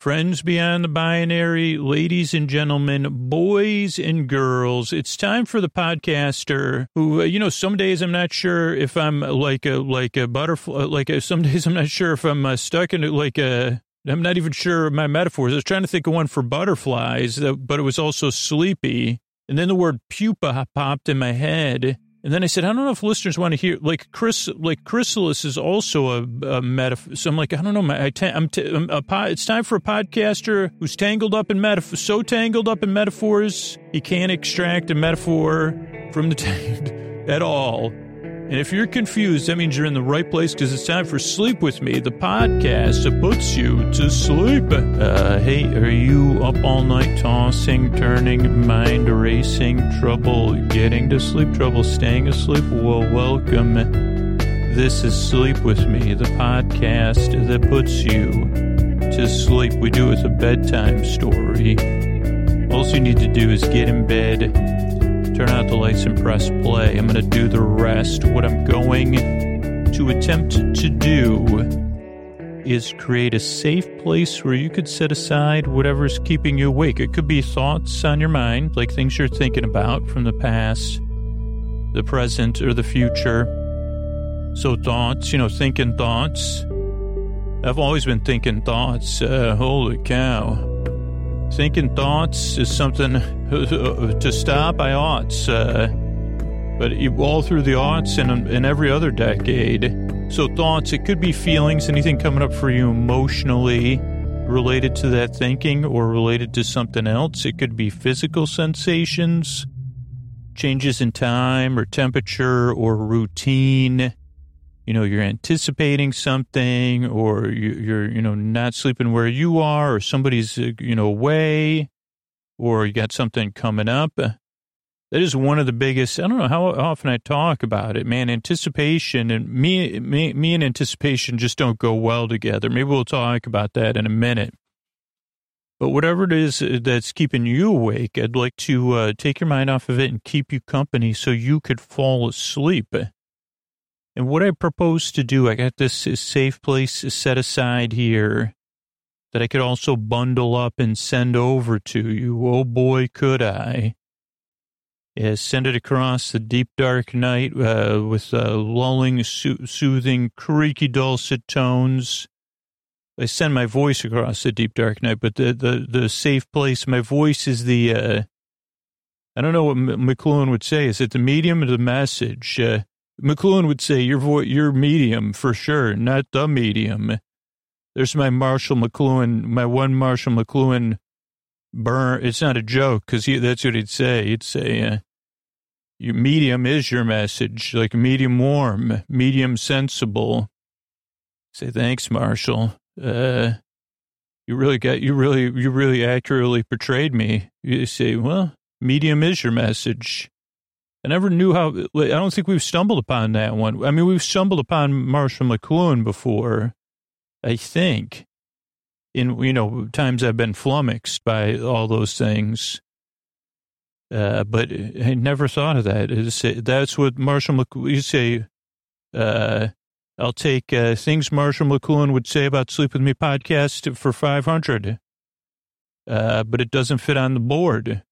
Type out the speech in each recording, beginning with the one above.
Friends beyond the binary, ladies and gentlemen, boys and girls, it's time for the podcaster who, uh, you know, some days I'm not sure if I'm like a, like a butterfly, like a, some days I'm not sure if I'm uh, stuck in like a, I'm not even sure my metaphors. I was trying to think of one for butterflies, uh, but it was also sleepy. And then the word pupa popped in my head. And then I said, I don't know if listeners want to hear, like Chris, like chrysalis is also a, a metaphor. So I'm like, I don't know. My, I ta- I'm, t- I'm a po- it's time for a podcaster who's tangled up in metaphor, so tangled up in metaphors, he can't extract a metaphor from the t- at all. And if you're confused, that means you're in the right place because it's time for Sleep With Me, the podcast that puts you to sleep. Uh, hey, are you up all night tossing, turning, mind racing, trouble getting to sleep, trouble staying asleep? Well, welcome. This is Sleep With Me, the podcast that puts you to sleep. We do it with a bedtime story. All you need to do is get in bed turn out the lights and press play. I'm going to do the rest. What I'm going to attempt to do is create a safe place where you could set aside whatever's keeping you awake. It could be thoughts on your mind, like things you're thinking about from the past, the present, or the future. So, thoughts, you know, thinking thoughts. I've always been thinking thoughts. Uh, holy cow. Thinking thoughts is something to stop by aughts, uh, but all through the aughts and in every other decade. So thoughts, it could be feelings, anything coming up for you emotionally related to that thinking or related to something else. It could be physical sensations, changes in time or temperature or routine you know, you're anticipating something or you're, you know, not sleeping where you are or somebody's, uh, you know, away or you got something coming up. That is one of the biggest, I don't know how often I talk about it, man, anticipation and me, me, me and anticipation just don't go well together. Maybe we'll talk about that in a minute. But whatever it is uh, that's keeping you awake, I'd like to uh, take your mind off of it and keep you company so you could fall asleep. And what I propose to do, I got this safe place set aside here that I could also bundle up and send over to you. Oh boy, could I. Yeah, send it across the deep dark night uh, with uh, lulling, so- soothing, creaky, dulcet tones. I send my voice across the deep dark night, but the, the, the safe place, my voice is the, uh, I don't know what M- McLuhan would say. Is it the medium or the message? Uh, McLuhan would say, "Your voice, your medium for sure, not the medium." There's my Marshall McLuhan, my one Marshall McLuhan burn. It's not a joke because that's what he'd say. He'd say, uh, "Your medium is your message, like medium warm, medium sensible." Say thanks, Marshall. Uh, you really got you really you really accurately portrayed me. You say, well, medium is your message. I never knew how, I don't think we've stumbled upon that one. I mean, we've stumbled upon Marshall McLuhan before, I think, in, you know, times I've been flummoxed by all those things. Uh, but I never thought of that. that's what Marshall McLuhan, you say, uh, I'll take uh, things Marshall McLuhan would say about Sleep With Me podcast for 500. Uh, but it doesn't fit on the board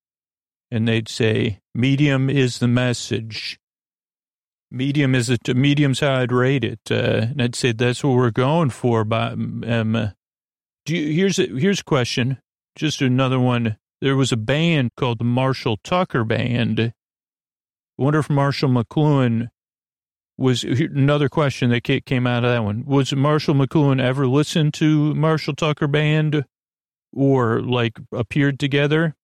and they'd say, medium is the message. Medium is it, medium's how I'd rate it. Uh, and I'd say, that's what we're going for. But, um, uh, do you, here's a, here's a question. Just another one. There was a band called the Marshall Tucker Band. I wonder if Marshall McLuhan was another question that came out of that one. Was Marshall McLuhan ever listened to Marshall Tucker Band or like appeared together?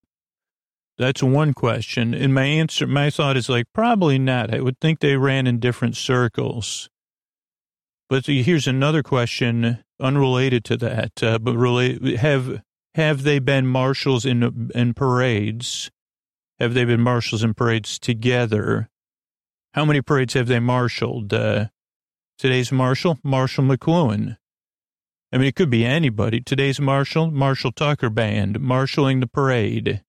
That's one question. And my answer, my thought is like, probably not. I would think they ran in different circles. But here's another question unrelated to that, uh, but relate, have, have they been marshals in, in parades? Have they been marshals in parades together? How many parades have they marshaled? Uh, today's marshal, Marshall McLuhan. I mean, it could be anybody. Today's marshal, Marshall Tucker Band, marshaling the parade.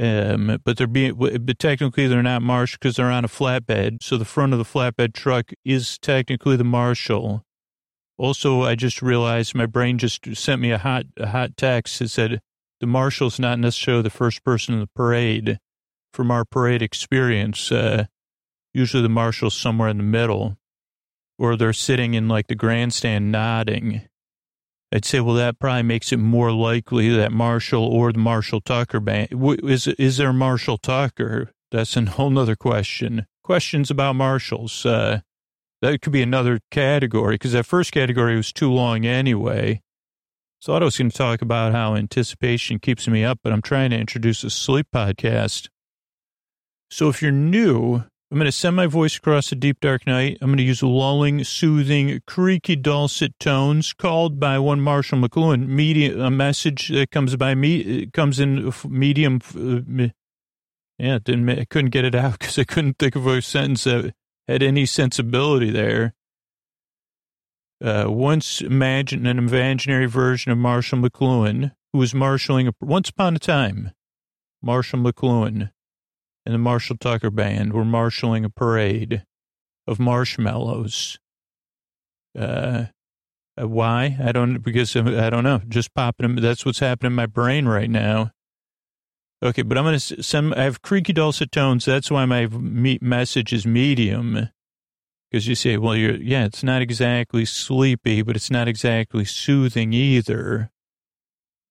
Um, but they're being, but technically they're not marsh because they're on a flatbed. So the front of the flatbed truck is technically the marshal. Also, I just realized my brain just sent me a hot, a hot text. that said, the marshal's not necessarily the first person in the parade. From our parade experience, uh, usually the marshal's somewhere in the middle, or they're sitting in like the grandstand nodding. I'd say, well, that probably makes it more likely that Marshall or the Marshall Tucker band is is there Marshall Tucker? That's a whole nother question. Questions about marshals. Uh, that could be another category because that first category was too long anyway. So I was going to talk about how anticipation keeps me up, but I'm trying to introduce a sleep podcast. So if you're new, I'm going to send my voice across the deep dark night. I'm going to use lulling, soothing, creaky, dulcet tones called by one Marshall McLuhan. Medium, a message that comes by me comes in medium. Uh, yeah, didn't I couldn't get it out because I couldn't think of a sentence that had any sensibility there. Uh, once imagine an imaginary version of Marshall McLuhan, who was marshaling a, once upon a time. Marshall McLuhan and the Marshall Tucker Band were marshaling a parade of marshmallows. Uh, uh, why? I don't, because I don't know. Just popping them. That's what's happening in my brain right now. Okay, but I'm going to send, I have creaky dulcet tones. That's why my message is medium. Because you say, well, you're, yeah, it's not exactly sleepy, but it's not exactly soothing either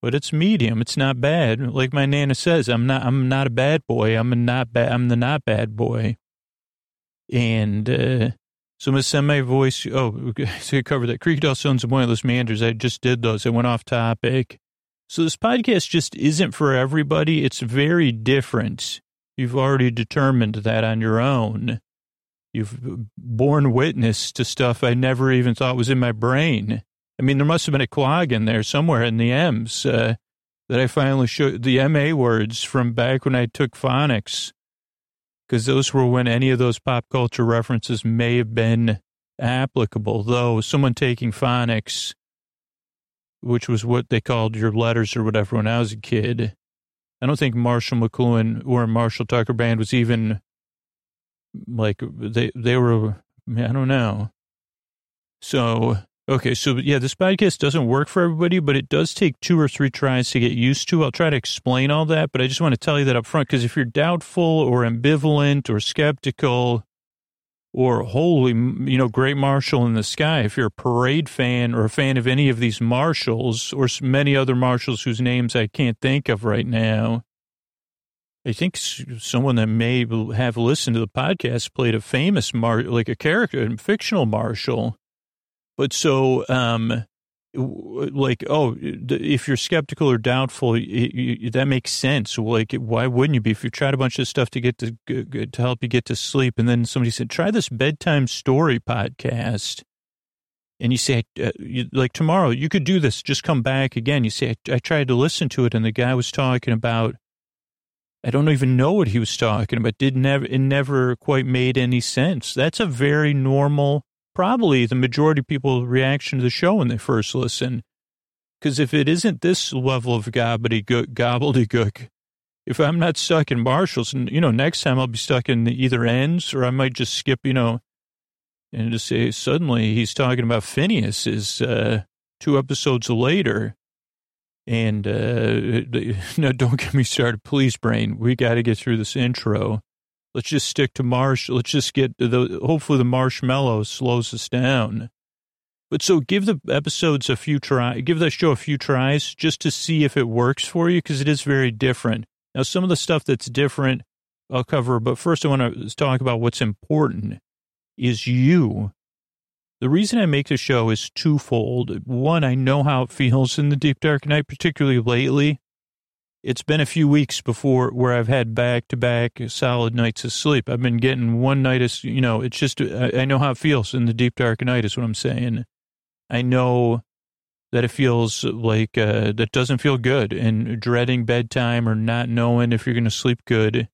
but it's medium. It's not bad. Like my nana says, I'm not, I'm not a bad boy. I'm a not bad, I'm the not bad boy. And, uh, so I'm going to voice. Oh, so you cover that. Creek Dell Stones and Pointless Meanders. I just did those. I went off topic. So this podcast just isn't for everybody. It's very different. You've already determined that on your own. You've borne witness to stuff I never even thought was in my brain. I mean, there must have been a clog in there somewhere in the M's uh, that I finally showed the MA words from back when I took phonics, because those were when any of those pop culture references may have been applicable. Though someone taking phonics, which was what they called your letters or whatever when I was a kid, I don't think Marshall McLuhan or Marshall Tucker Band was even like they they were. I don't know. So Okay, so yeah, this podcast doesn't work for everybody, but it does take two or three tries to get used to. I'll try to explain all that, but I just want to tell you that up front because if you're doubtful or ambivalent or skeptical or holy, you know, great marshal in the sky, if you're a parade fan or a fan of any of these marshals or many other marshals whose names I can't think of right now, I think someone that may have listened to the podcast played a famous mar, like a character, a fictional marshal but so, um, like, oh, if you're skeptical or doubtful, that makes sense. Like, why wouldn't you be? If you tried a bunch of stuff to get to to help you get to sleep, and then somebody said, try this bedtime story podcast, and you say, uh, you, like tomorrow, you could do this. Just come back again. You say, I, I tried to listen to it, and the guy was talking about. I don't even know what he was talking about. Did never it never quite made any sense. That's a very normal probably the majority of people's reaction to the show when they first listen. Because if it isn't this level of gobbledygook, gobbledygook, if I'm not stuck in Marshalls, and you know, next time I'll be stuck in either ends, or I might just skip, you know, and just say suddenly he's talking about Phineas is uh, two episodes later, and uh, no, don't get me started, please, brain. We got to get through this intro. Let's just stick to marsh. Let's just get the, hopefully the marshmallow slows us down. But so give the episodes a few try, give the show a few tries just to see if it works for you because it is very different. Now, some of the stuff that's different I'll cover, but first I want to talk about what's important is you. The reason I make the show is twofold. One, I know how it feels in the deep dark night, particularly lately it's been a few weeks before where I've had back to back solid nights of sleep. I've been getting one night of, you know, it's just, I know how it feels in the deep dark night is what I'm saying. I know that it feels like, uh, that doesn't feel good and dreading bedtime or not knowing if you're going to sleep good.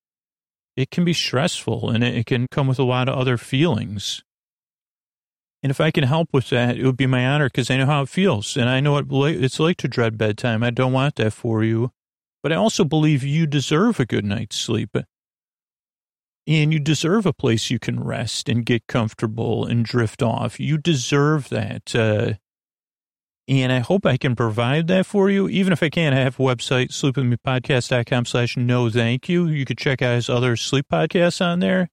It can be stressful and it can come with a lot of other feelings. And if I can help with that, it would be my honor because I know how it feels and I know what it's like to dread bedtime. I don't want that for you but I also believe you deserve a good night's sleep. And you deserve a place you can rest and get comfortable and drift off. You deserve that. Uh, and I hope I can provide that for you. Even if I can't, I have a website, sleepwithmepodcast.com slash no thank you. You could check out his other sleep podcasts on there.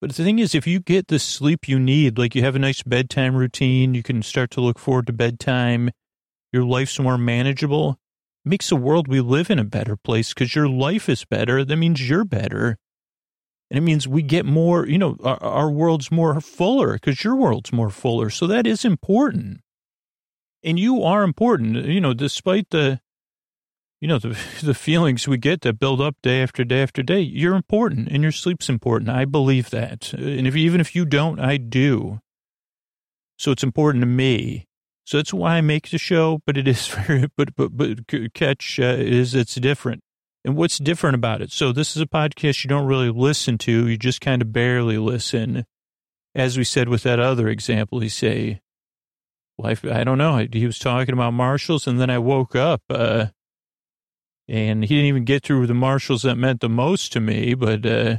But the thing is, if you get the sleep you need, like you have a nice bedtime routine, you can start to look forward to bedtime, your life's more manageable, makes the world we live in a better place because your life is better. That means you're better. And it means we get more, you know, our, our world's more fuller because your world's more fuller. So that is important. And you are important, you know, despite the, you know, the, the feelings we get that build up day after day after day. You're important and your sleep's important. I believe that. And if even if you don't, I do. So it's important to me. So that's why I make the show, but it is very, but, but, but catch uh, is it's different. And what's different about it? So this is a podcast you don't really listen to. You just kind of barely listen. As we said with that other example, he say, life, I don't know. He was talking about marshals and then I woke up, uh, and he didn't even get through the marshals that meant the most to me, but, uh,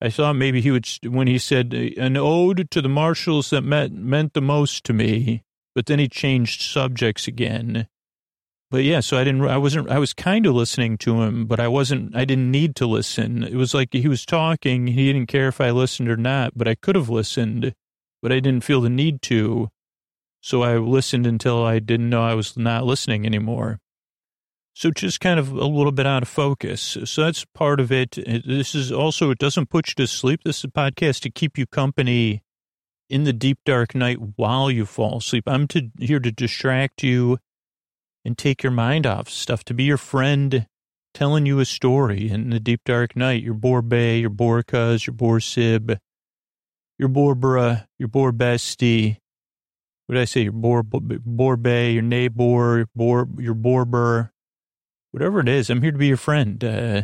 I thought maybe he would, when he said an ode to the marshals that meant, meant the most to me, but then he changed subjects again. But yeah, so I didn't, I wasn't, I was kind of listening to him, but I wasn't, I didn't need to listen. It was like he was talking. He didn't care if I listened or not, but I could have listened, but I didn't feel the need to. So I listened until I didn't know I was not listening anymore. So just kind of a little bit out of focus. So that's part of it. This is also, it doesn't put you to sleep. This is a podcast to keep you company in the deep dark night while you fall asleep. I'm to, here to distract you and take your mind off stuff, to be your friend telling you a story in the deep dark night. Your Bor Bay, your Bor Cuz, your Bor Sib, your Borbra, your Bor Bestie. What did I say? Your Bor, Bor Bay, your neighbor, your, Bor, your Borbur whatever it is, I'm here to be your friend uh,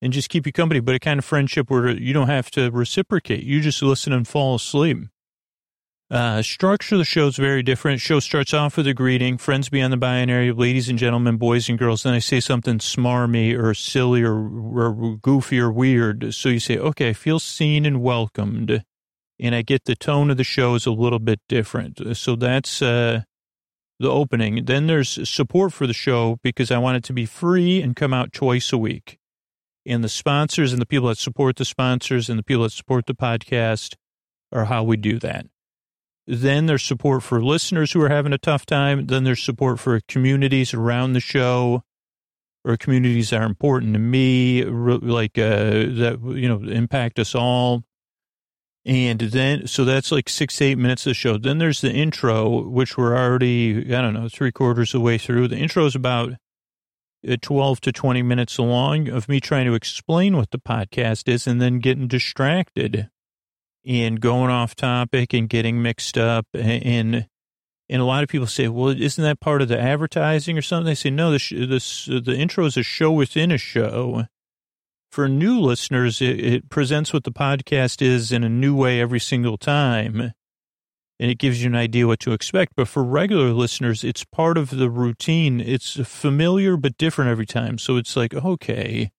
and just keep you company, but a kind of friendship where you don't have to reciprocate. You just listen and fall asleep. Uh, structure of the show is very different. Show starts off with a greeting, friends beyond the binary, ladies and gentlemen, boys and girls. Then I say something smarmy or silly or, or goofy or weird. So you say, okay, I feel seen and welcomed. And I get the tone of the show is a little bit different. So that's, uh, the opening. Then there's support for the show because I want it to be free and come out twice a week. And the sponsors and the people that support the sponsors and the people that support the podcast are how we do that. Then there's support for listeners who are having a tough time. Then there's support for communities around the show or communities that are important to me, like uh, that, you know, impact us all. And then, so that's like six to eight minutes of the show. Then there's the intro, which we're already, I don't know, three quarters of the way through. The intro is about uh, 12 to 20 minutes long of me trying to explain what the podcast is and then getting distracted and going off topic and getting mixed up. And, and a lot of people say, well, isn't that part of the advertising or something? They say, no, this, this, the intro is a show within a show for new listeners, it, it, presents what the podcast is in a new way every single time. And it gives you an idea what to expect. But for regular listeners, it's part of the routine. It's familiar but different every time. So it's like, okay,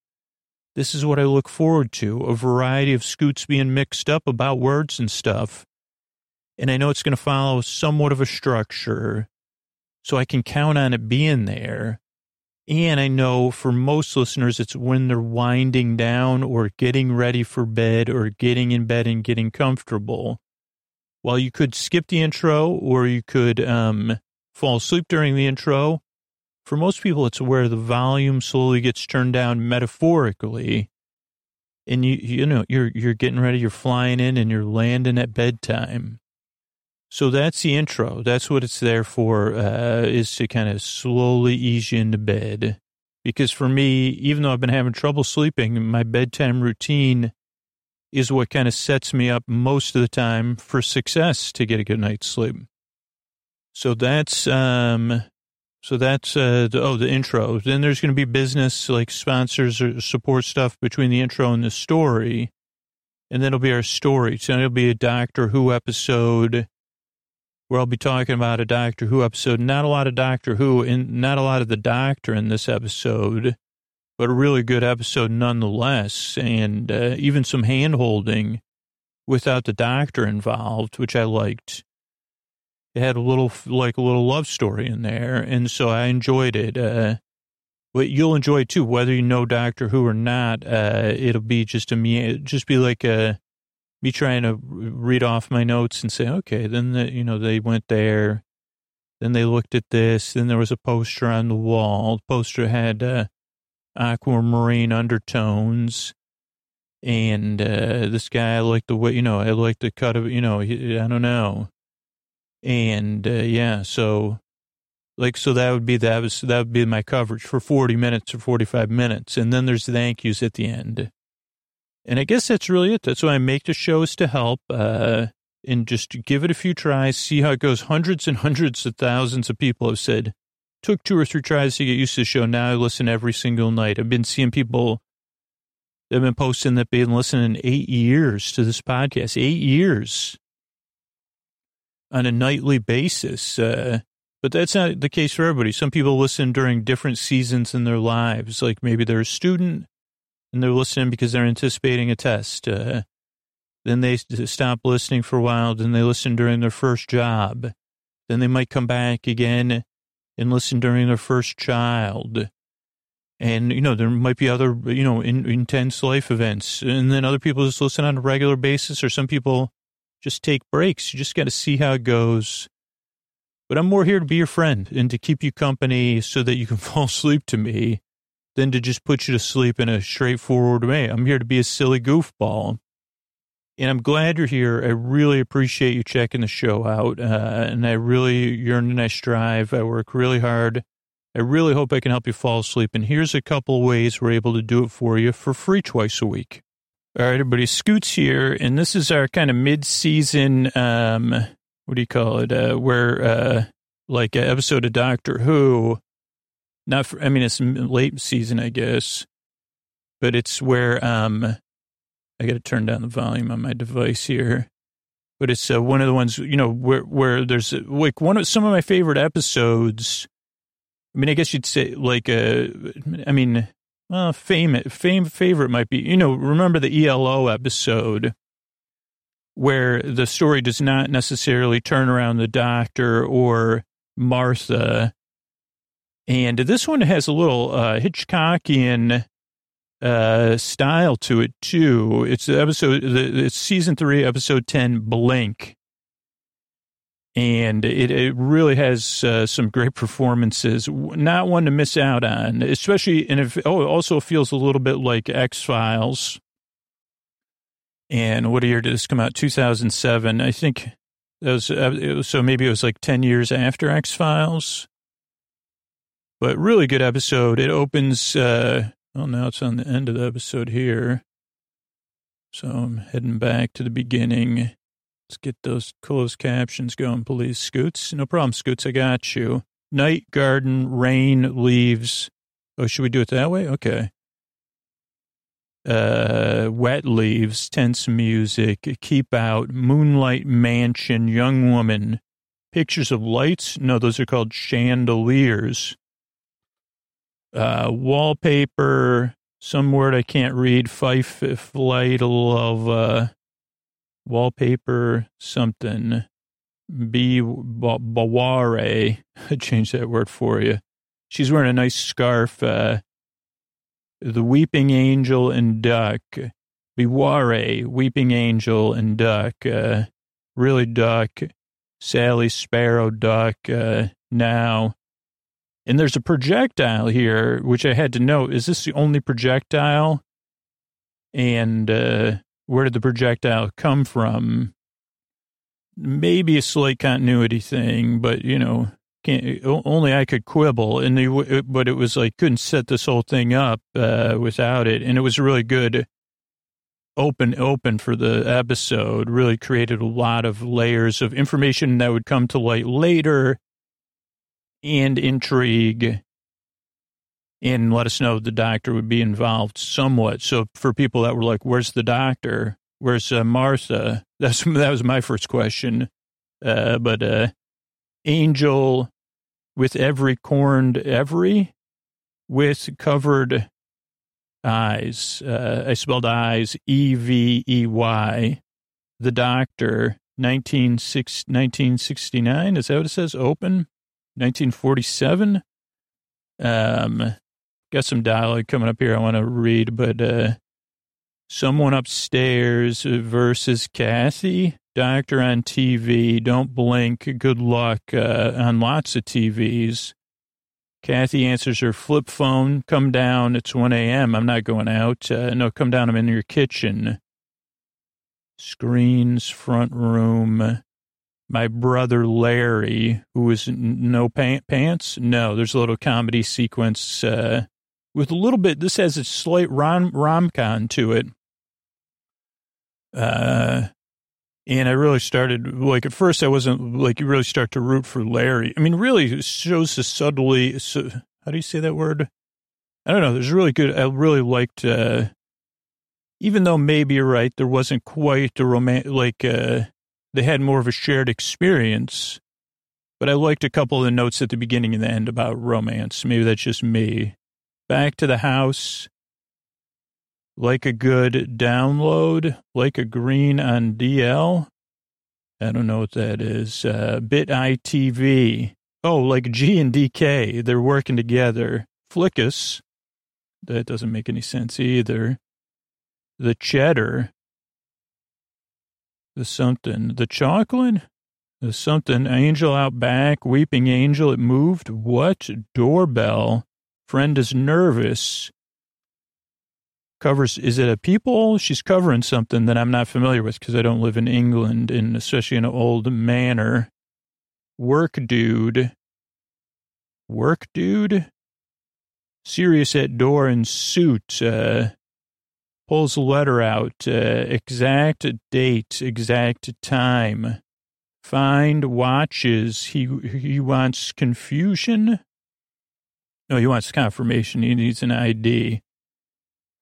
this is what I look forward to a variety of scoots being mixed up about words and stuff. And I know it's going to follow somewhat of a structure. So I can count on it being there. And I know for most listeners, it's when they're winding down or getting ready for bed or getting in bed and getting comfortable. While you could skip the intro or you could um, fall asleep during the intro, for most people, it's where the volume slowly gets turned down metaphorically. And you, you know, you're, you're getting ready, you're flying in and you're landing at bedtime. So that's the intro. That's what it's there for, uh, is to kind of slowly ease you into bed. Because for me, even though I've been having trouble sleeping, my bedtime routine is what kind of sets me up most of the time for success to get a good night's sleep. So that's, um, so that's, uh, the, oh, the intro. Then there's going to be business like sponsors or support stuff between the intro and the story. And then it'll be our story. So it'll be a Doctor Who episode where I'll be talking about a Doctor Who episode. Not a lot of Doctor Who, and not a lot of the Doctor in this episode, but a really good episode nonetheless. And uh, even some hand holding without the doctor involved, which I liked. It had a little, like a little love story in there. And so I enjoyed it. Uh, but you'll enjoy it too, whether you know Doctor Who or not. Uh, it'll be just a me, just be like a, me trying to read off my notes and say, okay, then the, you know, they went there. Then they looked at this. Then there was a poster on the wall. The poster had uh, aquamarine undertones. And uh, this guy, I like the way, you know, I like the cut of, you know, I don't know. And uh, yeah, so like, so that would be, that was, that would be my coverage for 40 minutes or 45 minutes. And then there's the thank yous at the end. And I guess that's really it. That's why I make the shows to help, uh, and just give it a few tries, see how it goes. Hundreds and hundreds of thousands of people have said, took two or three tries to get used to the show. Now I listen every single night. I've been seeing people that have been posting that they've been listening eight years to this podcast, eight years on a nightly basis. Uh, but that's not the case for everybody. Some people listen during different seasons in their lives. Like maybe they're a student and they're listening because they're anticipating a test. Uh, then they stop listening for a while. Then they listen during their first job. Then they might come back again and listen during their first child. And, you know, there might be other, you know, in, intense life events. And then other people just listen on a regular basis, or some people just take breaks. You just got to see how it goes. But I'm more here to be your friend and to keep you company so that you can fall asleep to me than to just put you to sleep in a straightforward way. I'm here to be a silly goofball. And I'm glad you're here. I really appreciate you checking the show out. Uh, and I really, in a nice drive. I work really hard. I really hope I can help you fall asleep. And here's a couple ways we're able to do it for you for free twice a week. All right, everybody, Scoots here. And this is our kind of mid season, um, what do you call it? Uh, where, uh, like an episode of Doctor Who, not for, I mean, it's late season, I guess, but it's where, um, I got to turn down the volume on my device here, but it's uh, one of the ones, you know, where, where there's like one of some of my favorite episodes. I mean, I guess you'd say like, uh, I mean, well, fame, fame favorite might be, you know, remember the ELO episode where the story does not necessarily turn around the doctor or Martha. And this one has a little uh, Hitchcockian uh, style to it too. It's the episode, it's season three, episode 10, Blink. And it, it really has uh, some great performances, not one to miss out on, especially, and if, oh, it also feels a little bit like X Files and what year did this come out? 2007. I think that was, uh, was, so maybe it was like 10 years after X Files. But really good episode. It opens, uh, well, now it's on the end of the episode here. So I'm heading back to the beginning. Let's get those closed captions going, please, Scoots. No problem, Scoots. I got you. Night garden, rain, leaves. Oh, should we do it that way? Okay uh, Wet Leaves, Tense Music, Keep Out, Moonlight Mansion, Young Woman, Pictures of Lights. No, those are called chandeliers. Uh, wallpaper, some word I can't read, Fife, Flight of uh, wallpaper, something. B, Baware. I changed that word for you. She's wearing a nice scarf. Uh, the Weeping Angel and Duck, Biware, Weeping Angel and Duck, uh, really Duck, Sally Sparrow Duck, uh, now. And there's a projectile here, which I had to note. Is this the only projectile? And uh, where did the projectile come from? Maybe a slight continuity thing, but, you know, only I could quibble, and they, but it was like couldn't set this whole thing up uh, without it, and it was really good. Open, open for the episode really created a lot of layers of information that would come to light later, and intrigue, and let us know the doctor would be involved somewhat. So for people that were like, "Where's the doctor? Where's uh, Martha?" That's that was my first question, uh, but. Uh, angel with every corned every with covered eyes. Uh, I spelled eyes E V E Y. The doctor, 1969. Is that what it says? Open? 1947. Um, got some dialogue coming up here I want to read, but uh, someone upstairs versus Kathy, doctor on TV. Don't blink. Good luck uh, on lots of TVs. Kathy answers her flip phone. Come down. It's 1 a.m. I'm not going out. Uh, no, come down. I'm in your kitchen. Screens, front room. My brother Larry, who is no pants. No, there's a little comedy sequence uh, with a little bit. This has a slight rom rom con to it. Uh, and I really started, like, at first I wasn't, like, you really start to root for Larry. I mean, really shows the subtly, so, how do you say that word? I don't know. There's really good, I really liked, uh, even though maybe you're right, there wasn't quite the romance, like, uh, they had more of a shared experience. But I liked a couple of the notes at the beginning and the end about romance. Maybe that's just me. Back to the house like a good download, like a green on DL. I don't know what that is. Uh, Bit ITV. Oh, like G and DK. They're working together. Flickus. That doesn't make any sense either. The cheddar. The something. The chocolate? The something. Angel out back. Weeping angel. It moved. What? Doorbell. Friend is nervous covers is it a people? She's covering something that i'm not familiar with because i don't live in england and especially in an old manor work dude. Work dude? Serious at door in suit uh, pulls letter out uh, exact date exact time. Find watches. He he wants confusion no he wants confirmation he needs an id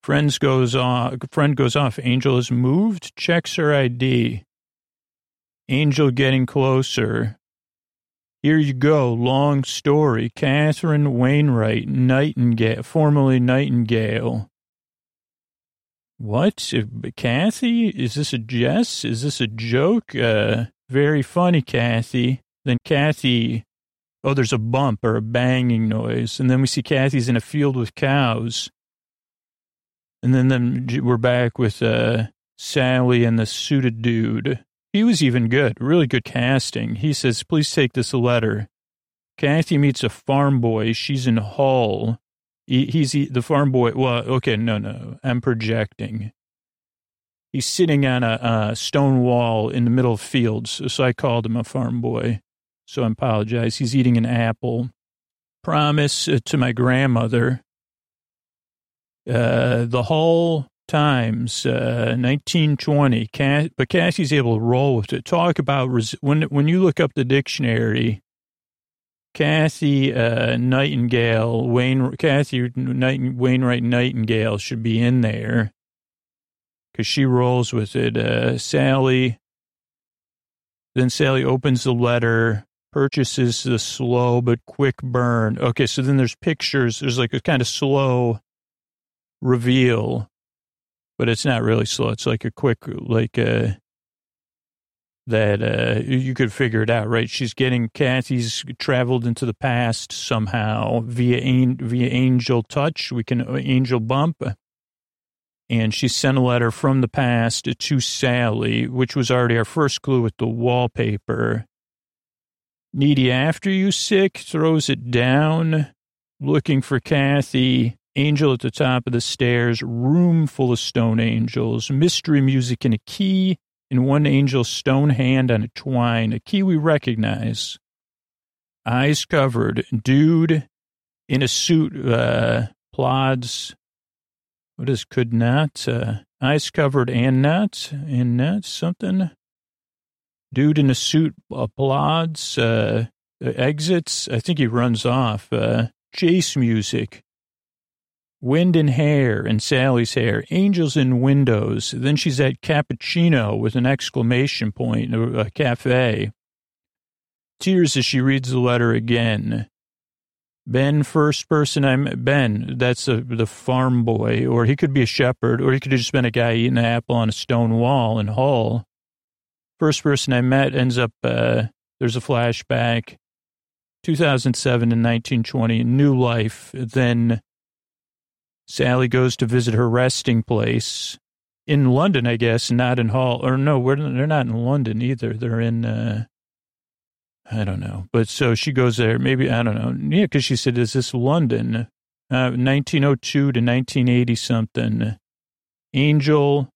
Friends goes off. Friend goes off. Angel is moved. Checks her ID. Angel getting closer. Here you go. Long story. Catherine Wainwright, Nightingale, formerly Nightingale. What? Kathy? Is this a jest? Is this a joke? Uh, very funny, Kathy. Then Kathy, oh, there's a bump or a banging noise. And then we see Kathy's in a field with cows. And then, then we're back with uh, Sally and the suited dude. He was even good, really good casting. He says, please take this letter. Kathy meets a farm boy. She's in Hull. He, he's the farm boy. Well, okay, no, no, I'm projecting. He's sitting on a, a stone wall in the middle of fields. So I called him a farm boy. So I apologize. He's eating an apple. Promise uh, to my grandmother uh, the whole Times, uh, 1920. Cass- but Cassie's able to roll with it. Talk about res- when when you look up the dictionary. Cassie uh, Nightingale, Wayne, Kathy Night, Wainwright Nightingale should be in there because she rolls with it. Uh, Sally, then Sally opens the letter, purchases the slow but quick burn. Okay, so then there's pictures. There's like a kind of slow reveal, but it's not really slow. It's like a quick, like, uh, that uh, you could figure it out, right? She's getting Kathy's traveled into the past somehow via via angel touch. We can uh, angel bump, and she sent a letter from the past to Sally, which was already our first clue with the wallpaper. Needy after you sick throws it down, looking for Kathy. Angel at the top of the stairs, room full of stone angels, mystery music in a key, and one angel stone hand on a twine, a key we recognize. Eyes covered, dude in a suit, uh, plods. What is could not? Uh, eyes covered and not, and not something. Dude in a suit applauds, uh, exits. I think he runs off. Uh, chase music. Wind in hair and Sally's hair, angels in windows. Then she's at cappuccino with an exclamation point, a cafe. Tears as she reads the letter again. Ben, first person I met, Ben, that's a, the farm boy, or he could be a shepherd, or he could have just been a guy eating an apple on a stone wall in Hull. First person I met ends up, uh, there's a flashback, 2007 and 1920, new life. Then Sally goes to visit her resting place in London, I guess, not in Hull. Or no, they're not in London either. They're in, uh, I don't know. But so she goes there. Maybe, I don't know. Yeah, because she said, is this London? Uh, 1902 to 1980 something. Angel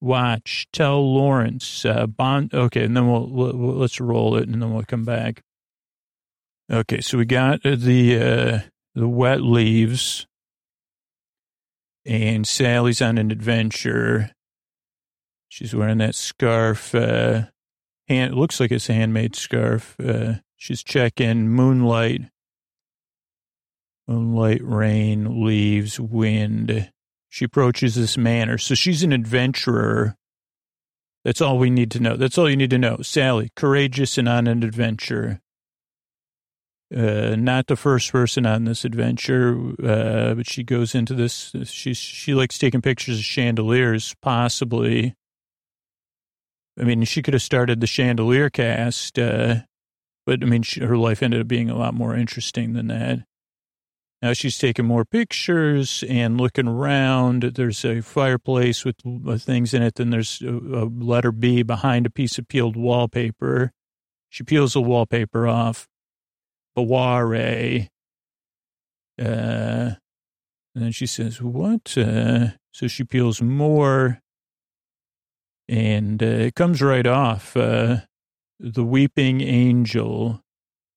Watch. Tell Lawrence. Uh, Bond. Okay, and then we'll, we'll, let's roll it and then we'll come back. Okay, so we got the uh, the wet leaves, and Sally's on an adventure. She's wearing that scarf. Uh, hand, it looks like it's a handmade scarf. Uh, she's checking moonlight, moonlight, rain, leaves, wind. She approaches this manor. So she's an adventurer. That's all we need to know. That's all you need to know. Sally, courageous and on an adventure. Uh, not the first person on this adventure, uh, but she goes into this. She she likes taking pictures of chandeliers, possibly. I mean, she could have started the chandelier cast, uh, but I mean, she, her life ended up being a lot more interesting than that. Now she's taking more pictures and looking around. There's a fireplace with things in it. Then there's a, a letter B behind a piece of peeled wallpaper. She peels the wallpaper off. Baware. Uh, and then she says, what? Uh, so she peels more and uh, it comes right off. Uh, the Weeping Angel.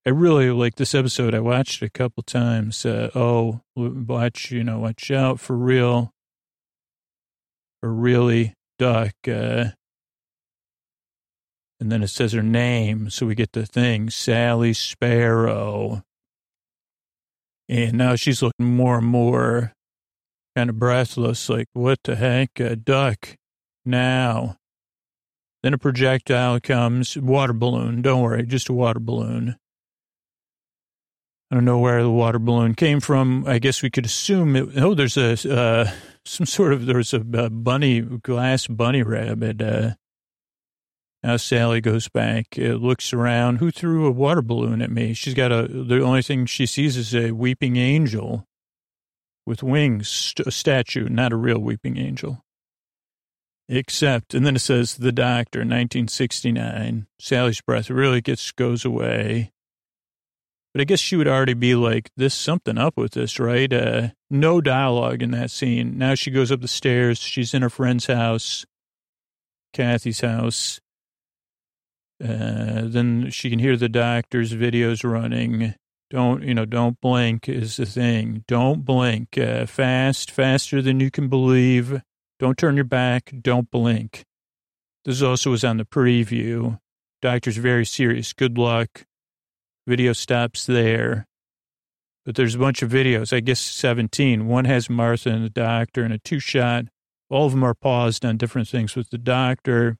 I really like this episode. I watched it a couple times. Uh, oh, watch, you know, watch out for real, for really duck. Uh, and then it says her name, so we get the thing, Sally Sparrow. And now she's looking more and more kind of breathless, like, what the heck? A duck now. Then a projectile comes, water balloon. Don't worry, just a water balloon. I don't know where the water balloon came from. I guess we could assume it. Oh, there's a uh, some sort of there's a, a bunny glass bunny rabbit. Uh, now Sally goes back, uh, looks around. Who threw a water balloon at me? She's got a. The only thing she sees is a weeping angel with wings, st- a statue, not a real weeping angel. Except, and then it says the doctor, 1969. Sally's breath really gets goes away. But I guess she would already be like, "This something up with this, right?" Uh, no dialogue in that scene. Now she goes up the stairs. She's in her friend's house, Kathy's house. Uh, then she can hear the doctor's videos running. Don't you know? Don't blink is the thing. Don't blink. Uh, fast, faster than you can believe. Don't turn your back. Don't blink. This also was on the preview. Doctor's very serious. Good luck. Video stops there. But there's a bunch of videos, I guess 17. One has Martha and the doctor and a two shot. All of them are paused on different things with the doctor.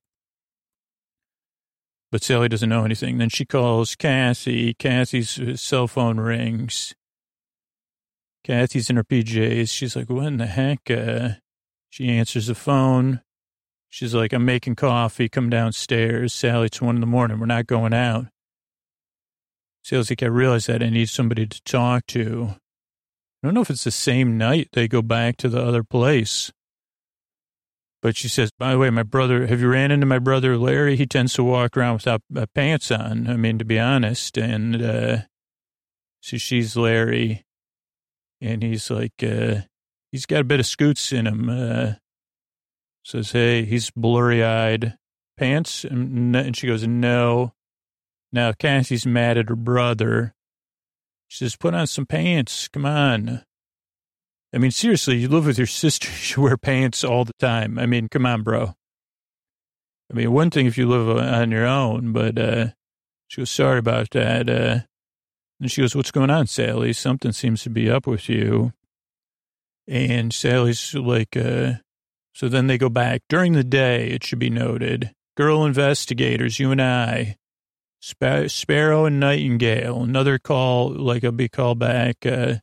But Sally doesn't know anything. Then she calls Kathy. Kathy's cell phone rings. Kathy's in her PJs. She's like, what in the heck? Uh, she answers the phone. She's like, I'm making coffee. Come downstairs. Sally, it's one in the morning. We're not going out. Sally's like, I realize that I need somebody to talk to. I don't know if it's the same night they go back to the other place. But she says, by the way, my brother, have you ran into my brother Larry? He tends to walk around without uh, pants on. I mean, to be honest. And uh, so she's Larry. And he's like, uh, he's got a bit of scoots in him. Uh, says, hey, he's blurry eyed. Pants? And she goes, no. Now Cassie's mad at her brother. She says, put on some pants. Come on. I mean, seriously, you live with your sister, you wear pants all the time. I mean, come on, bro. I mean, one thing if you live on your own, but uh, she goes, sorry about that. Uh, and she goes, what's going on, Sally? Something seems to be up with you. And Sally's like, uh, so then they go back during the day, it should be noted. Girl investigators, you and I. Sp- Sparrow and Nightingale. Another call, like a big call back uh,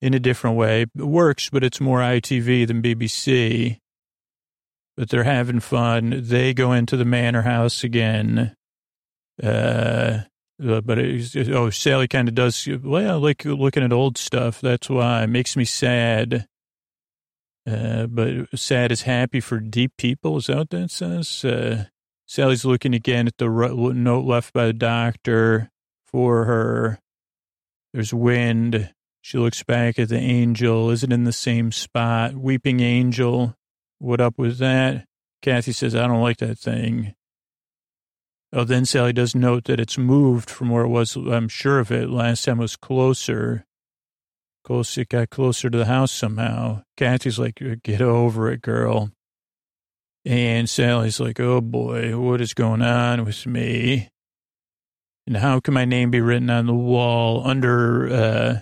in a different way. It works, but it's more ITV than BBC. But they're having fun. They go into the manor house again. Uh, uh, but oh, Sally kind of does, well, like looking at old stuff. That's why it makes me sad. Uh, but sad is happy for deep people. Is that what that says? Uh, Sally's looking again at the note left by the doctor for her. There's wind. She looks back at the angel. Is it in the same spot? Weeping angel. What up with that? Kathy says, I don't like that thing. Oh, then Sally does note that it's moved from where it was. I'm sure of it. Last time it was closer. Close, it got closer to the house somehow. Kathy's like, get over it, girl. And Sally's like, oh boy, what is going on with me? And how can my name be written on the wall under, uh,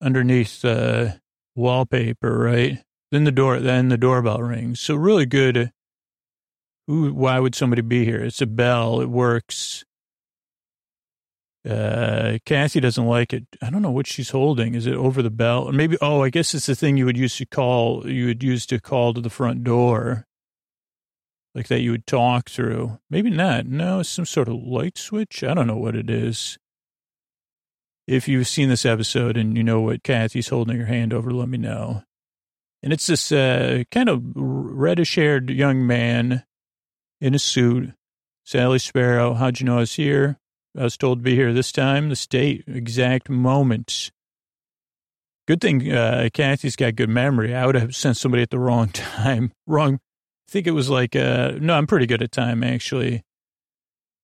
underneath the uh, wallpaper, right? Then the door, then the doorbell rings. So really good who, why would somebody be here? It's a bell. It works. Uh, Kathy doesn't like it. I don't know what she's holding. Is it over the bell? Or maybe, oh, I guess it's the thing you would use to call, you would use to call to the front door. Like that you would talk through. Maybe not. No, some sort of light switch. I don't know what it is. If you've seen this episode and you know what Kathy's holding her hand over, let me know. And it's this uh, kind of reddish haired young man in a suit. Sally Sparrow, how'd you know I was here? I was told to be here this time, the state, exact moments. Good thing uh, Kathy's got good memory. I would have sent somebody at the wrong time. Wrong. I think it was like, uh, no, I'm pretty good at time, actually.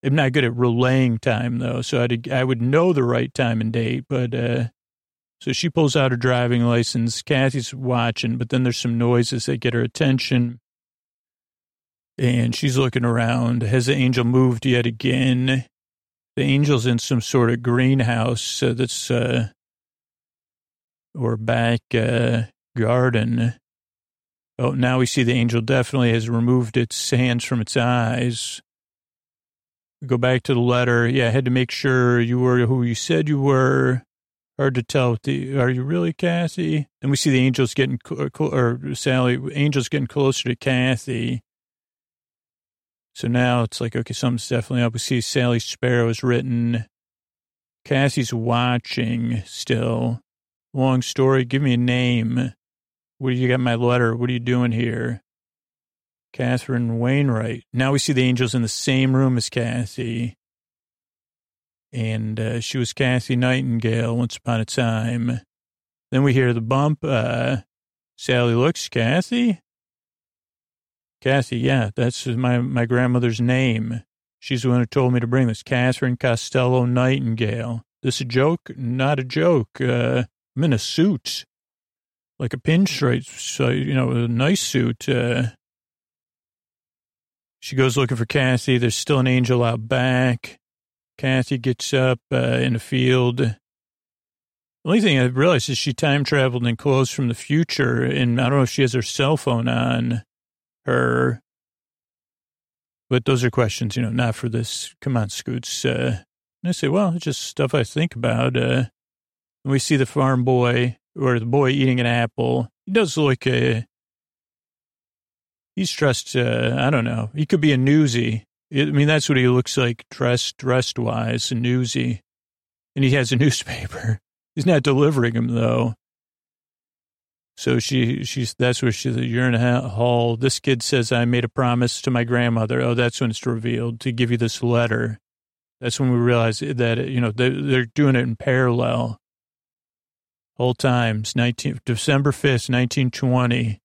I'm not good at relaying time, though. So I'd, I would know the right time and date. But uh, so she pulls out her driving license. Kathy's watching, but then there's some noises that get her attention and she's looking around. Has the angel moved yet again? The angel's in some sort of greenhouse uh, that's, uh, or back uh, garden. Oh, now we see the angel definitely has removed its hands from its eyes. Go back to the letter. Yeah, I had to make sure you were who you said you were. Hard to tell. The, are you really Kathy? And we see the angels getting, or Sally, angels getting closer to Kathy. So now it's like, okay, something's definitely up. We see Sally Sparrow is written. Kathy's watching still. Long story. Give me a name. What do you got my letter? What are you doing here? Catherine Wainwright. Now we see the angels in the same room as Kathy. And uh, she was Kathy Nightingale once upon a time. Then we hear the bump. Uh, Sally looks, Kathy? Kathy, yeah, that's my, my grandmother's name. She's the one who told me to bring this. Catherine Costello Nightingale. This a joke? Not a joke. Uh, I'm in a suit, like a pinstripe, so, you know, a nice suit. Uh, she goes looking for Kathy. There's still an angel out back. Kathy gets up uh, in a field. The only thing I realized is she time traveled and clothes from the future, and I don't know if she has her cell phone on her. But those are questions, you know, not for this. Come on, Scoots. Uh, and I say, well, it's just stuff I think about. Uh, we see the farm boy or the boy eating an apple. He does look a, he's dressed, uh, I don't know. He could be a newsy. I mean, that's what he looks like dressed, dressed wise, a newsy. And he has a newspaper. He's not delivering them though. So she, she's, that's where she's, you're in a hall. This kid says, I made a promise to my grandmother. Oh, that's when it's revealed to give you this letter. That's when we realize that, you know, they're doing it in parallel. Whole times, 19, December 5th, 1920.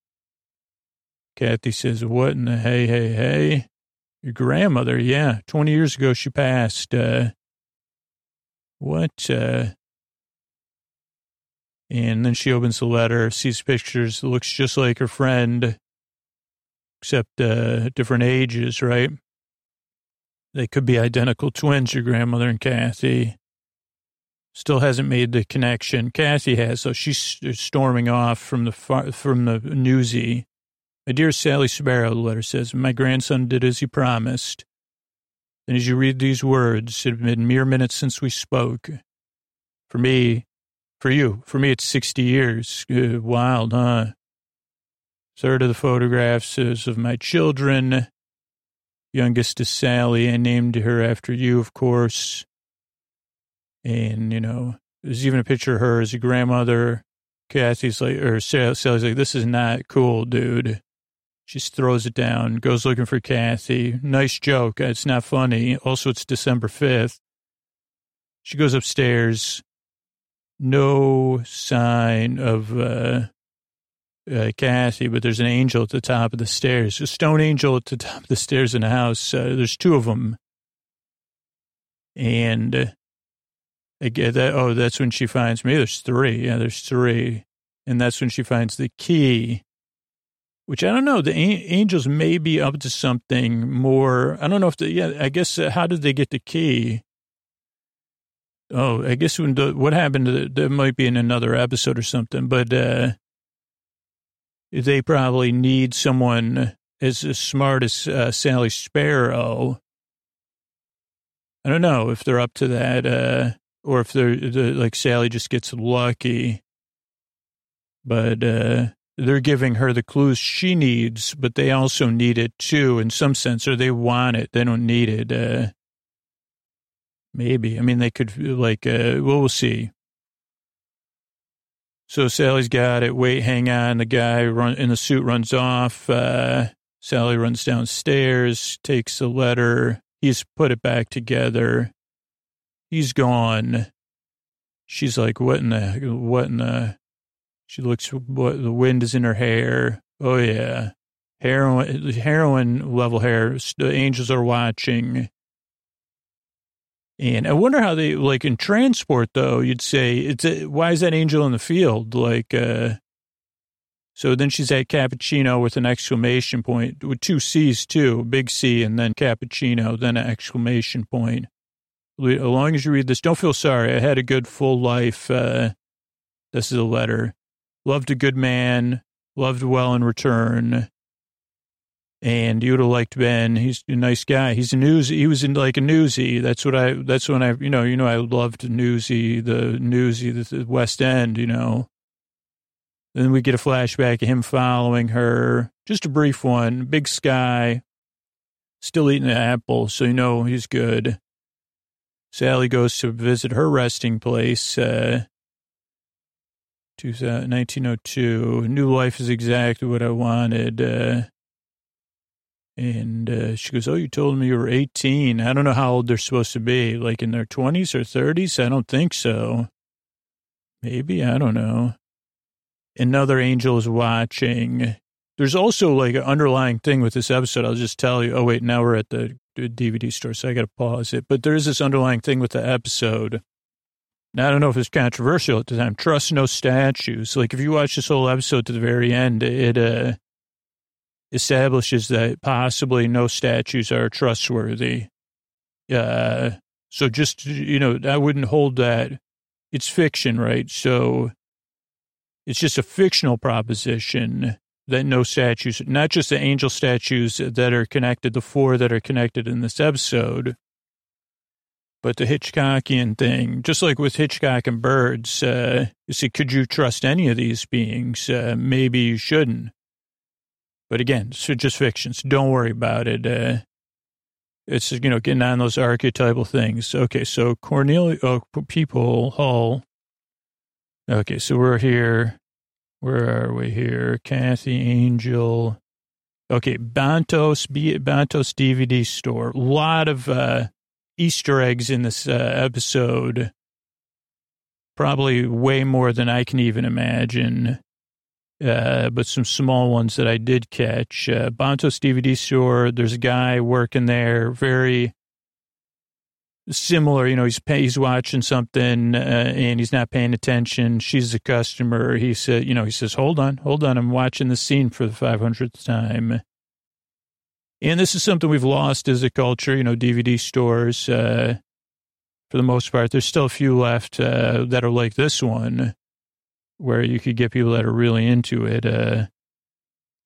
Kathy says, what in the hey, hey, hey? Your grandmother, yeah. 20 years ago, she passed. Uh, what, uh, and then she opens the letter, sees pictures, looks just like her friend, except uh, different ages, right? They could be identical twins, your grandmother and Kathy. Still hasn't made the connection. Kathy has, so she's storming off from the far, from the newsy. My dear Sally Sparrow, the letter says, my grandson did as he promised. And as you read these words, it had been mere minutes since we spoke. For me, for you, for me, it's 60 years. Uh, wild, huh? Third of the photographs is of my children. Youngest is Sally. I named her after you, of course. And, you know, there's even a picture of her as a grandmother. Kathy's like, or Sally's like, this is not cool, dude. She throws it down, goes looking for Kathy. Nice joke. It's not funny. Also, it's December 5th. She goes upstairs. No sign of uh, uh, Kathy, but there's an angel at the top of the stairs. A stone angel at the top of the stairs in the house. Uh, there's two of them. And uh, that. Oh, that's when she finds me. There's three. Yeah, there's three. And that's when she finds the key which I don't know. The Angels may be up to something more. I don't know if the, yeah, I guess, uh, how did they get the key? Oh, I guess when the, what happened, the, there might be in another episode or something, but, uh, they probably need someone as smart as uh, Sally Sparrow. I don't know if they're up to that, uh, or if they're, like Sally just gets lucky. But, uh, they're giving her the clues she needs, but they also need it too, in some sense, or they want it. They don't need it. Uh, maybe. I mean, they could, like, uh, well, we'll see. So Sally's got it. Wait, hang on. The guy run, in the suit runs off. Uh, Sally runs downstairs, takes the letter. He's put it back together. He's gone. She's like, what in the, what in the, she looks, what the wind is in her hair. Oh yeah. Heroine, heroine level hair. The angels are watching. And I wonder how they, like in transport though, you'd say, it's a, why is that angel in the field? Like, uh, so then she's at cappuccino with an exclamation point with two C's too, big C and then cappuccino, then an exclamation point. As long as you read this, don't feel sorry. I had a good full life. Uh, this is a letter loved a good man, loved well in return. And you would have liked Ben. He's a nice guy. He's a news. He was in like a newsy. That's what I. That's when I. You know. You know. I loved newsy. The newsy. The West End. You know. Then we get a flashback of him following her. Just a brief one. Big sky. Still eating the apple, so you know he's good. Sally goes to visit her resting place. Uh, 1902. New life is exactly what I wanted. Uh, and uh, she goes, Oh, you told me you were 18. I don't know how old they're supposed to be, like in their 20s or 30s. I don't think so. Maybe, I don't know. Another angel is watching. There's also like an underlying thing with this episode. I'll just tell you. Oh, wait, now we're at the DVD store, so I got to pause it. But there is this underlying thing with the episode now, I don't know if it's controversial at the time. Trust no statues. Like if you watch this whole episode to the very end, it uh, establishes that possibly no statues are trustworthy. Uh, so just you know, I wouldn't hold that. It's fiction, right? So it's just a fictional proposition that no statues, not just the angel statues that are connected, the four that are connected in this episode, but the Hitchcockian thing, just like with Hitchcock and birds, uh, you see, could you trust any of these beings? Uh, maybe you shouldn't. But again, it's just fictions. Don't worry about it. Uh, it's, you know, getting on those archetypal things. Okay, so Cornelia, oh, people, Hall. Okay, so we're here. Where are we here? Kathy Angel. Okay, Bantos, Bantos DVD store. A lot of, uh, Easter eggs in this uh, episode. Probably way more than I can even imagine. Uh, but some small ones that I did catch. Uh, Bantos DVD store, there's a guy working there, very similar. You know, he's pay, he's watching something uh, and he's not paying attention. She's a customer. He said, you know, he says, "Hold on, hold on, I'm watching the scene for the 500th time." And this is something we've lost as a culture, you know, DVD stores, uh, for the most part. There's still a few left uh, that are like this one, where you could get people that are really into it.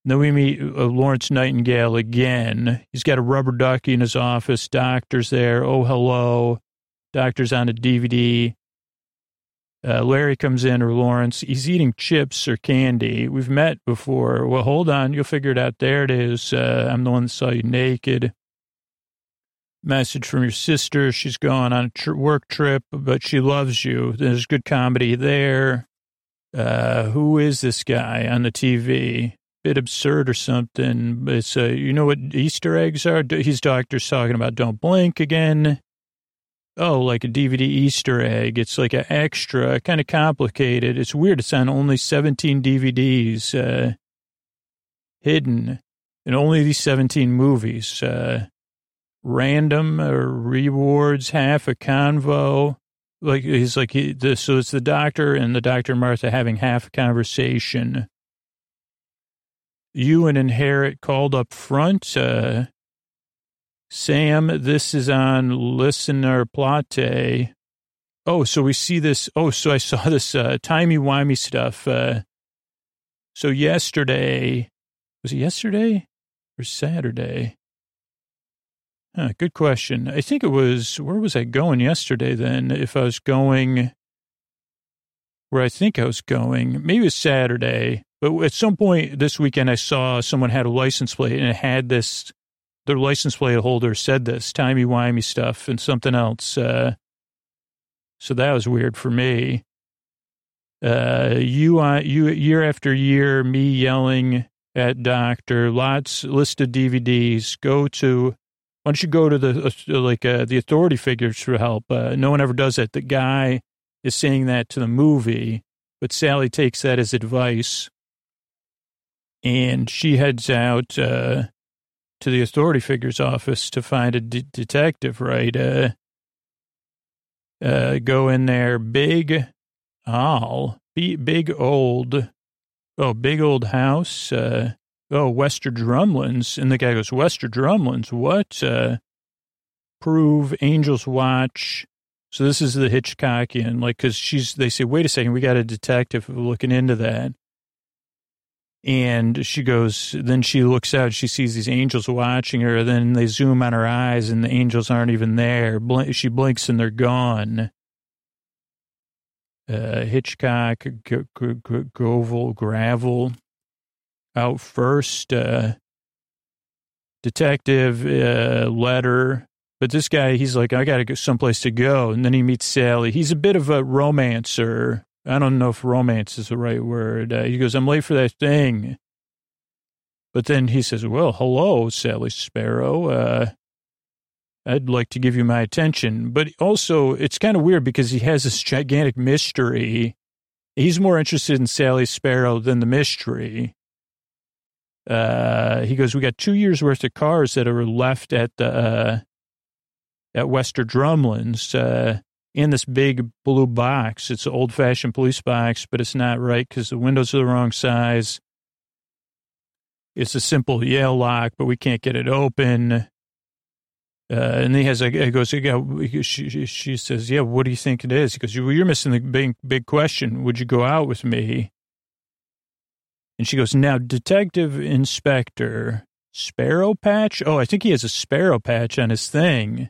Then we meet uh, Lawrence Nightingale again. He's got a rubber ducky in his office. Doctor's there. Oh, hello. Doctor's on a DVD. Uh, Larry comes in, or Lawrence. He's eating chips or candy. We've met before. Well, hold on. You'll figure it out. There it is. Uh, I'm the one that saw you naked. Message from your sister. She's going on a tr- work trip, but she loves you. There's good comedy there. Uh, who is this guy on the TV? Bit absurd or something. It's uh, you know what Easter eggs are. He's doctor's talking about don't blink again. Oh, like a DVD Easter egg. It's like an extra, kind of complicated. It's weird. It's on only 17 DVDs, uh, hidden in only these 17 movies. Uh, random uh, rewards, half a convo. Like he's like he, the, so it's the doctor and the doctor and Martha having half a conversation. You and Inherit called up front. Uh, Sam, this is on listener plate. Oh, so we see this. Oh, so I saw this uh, timey-wimey stuff. Uh, so yesterday, was it yesterday or Saturday? Huh, good question. I think it was, where was I going yesterday then? If I was going where I think I was going, maybe it was Saturday, but at some point this weekend I saw someone had a license plate and it had this their license plate holder said this timey wimey stuff and something else. Uh, so that was weird for me. Uh, you, uh, you, year after year, me yelling at doctor, lots list of DVDs. Go to, why don't you go to the uh, like uh, the authority figures for help? Uh, no one ever does that. The guy is saying that to the movie, but Sally takes that as advice, and she heads out. Uh, to the authority figure's office to find a de- detective, right? Uh, uh, go in there, big, all, big old, oh, big old house. Uh, oh, Wester Drumlins. And the guy goes, Wester Drumlins, what? Uh, prove Angel's Watch. So this is the Hitchcockian, like, cause she's, they say, wait a second, we got a detective looking into that. And she goes, then she looks out, she sees these angels watching her. Then they zoom on her eyes, and the angels aren't even there. She blinks and they're gone. Uh, Hitchcock, G- G- G- Govel, Gravel out first. Uh, detective, uh, letter. But this guy, he's like, I got to go someplace to go. And then he meets Sally. He's a bit of a romancer. I don't know if romance is the right word. Uh, he goes, I'm late for that thing. But then he says, Well, hello, Sally Sparrow. Uh, I'd like to give you my attention. But also, it's kind of weird because he has this gigantic mystery. He's more interested in Sally Sparrow than the mystery. Uh, he goes, We got two years worth of cars that are left at the, uh, at Wester Drumlins. Uh, in this big blue box. It's an old fashioned police box, but it's not right because the windows are the wrong size. It's a simple Yale lock, but we can't get it open. Uh, and he has a, he goes, she, she says, yeah, what do you think it is? He goes, well, you're missing the big, big question. Would you go out with me? And she goes, now, Detective Inspector Sparrow Patch? Oh, I think he has a sparrow patch on his thing.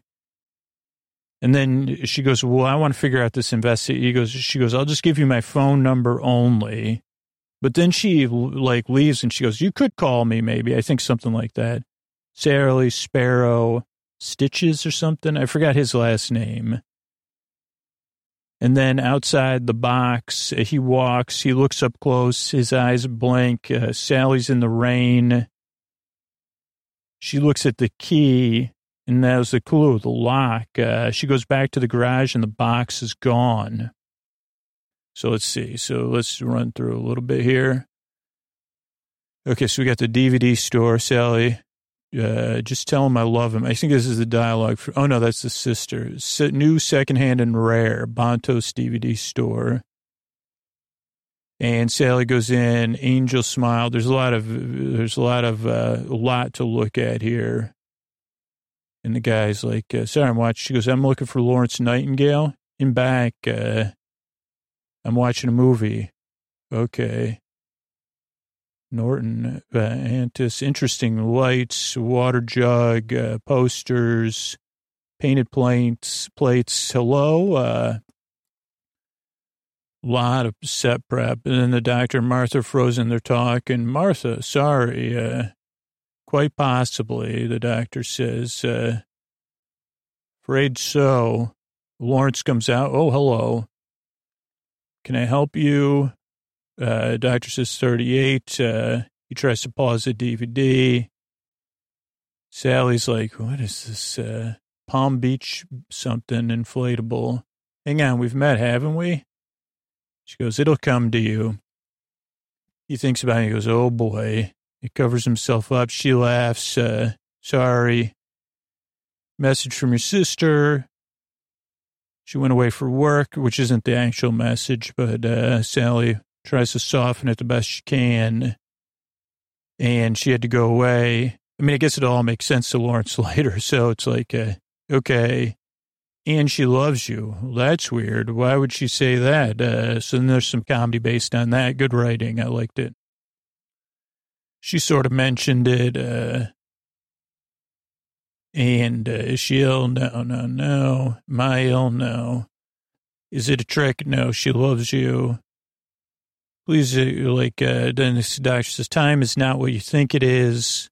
And then she goes, well, I want to figure out this investigation. He goes, she goes, I'll just give you my phone number only. But then she like leaves and she goes, you could call me maybe. I think something like that. Sally Sparrow Stitches or something. I forgot his last name. And then outside the box, he walks, he looks up close, his eyes blank. Uh, Sally's in the rain. She looks at the key and that was the clue, the lock. Uh, she goes back to the garage and the box is gone. So let's see. So let's run through a little bit here. Okay, so we got the DVD store, Sally. Uh, just tell him I love him. I think this is the dialogue. For, oh, no, that's the sister. new secondhand and rare, Bantos DVD store. And Sally goes in. Angel smile. There's a lot of there's a lot of uh, a lot to look at here. And the guy's like, uh, sorry, I'm watching. She goes, I'm looking for Lawrence Nightingale. In back, uh, I'm watching a movie. Okay. Norton uh, Antis, interesting lights, water jug, uh, posters, painted plates, plates. Hello, uh, lot of set prep. And then the doctor, Martha, frozen their talk. And Martha, sorry, uh, quite possibly, the doctor says, uh, afraid so. Lawrence comes out. Oh, hello. Can I help you? Uh, doctor says 38. Uh, he tries to pause the DVD. Sally's like, what is this? Uh, Palm Beach something inflatable. Hang on, we've met, haven't we? She goes, it'll come to you. He thinks about it. He goes, oh boy. He covers himself up. She laughs. Uh, sorry. Message from your sister. She went away for work, which isn't the actual message, but uh, Sally tries to soften it the best she can. And she had to go away. I mean, I guess it all makes sense to Lawrence later. So it's like, uh, okay and she loves you. That's weird. Why would she say that? Uh, so then there's some comedy based on that. Good writing. I liked it. She sort of mentioned it. Uh, and uh, is she ill? No, no, no. Am I ill? No. Is it a trick? No, she loves you. Please, uh, like, uh, then this doctor says, time is not what you think it is.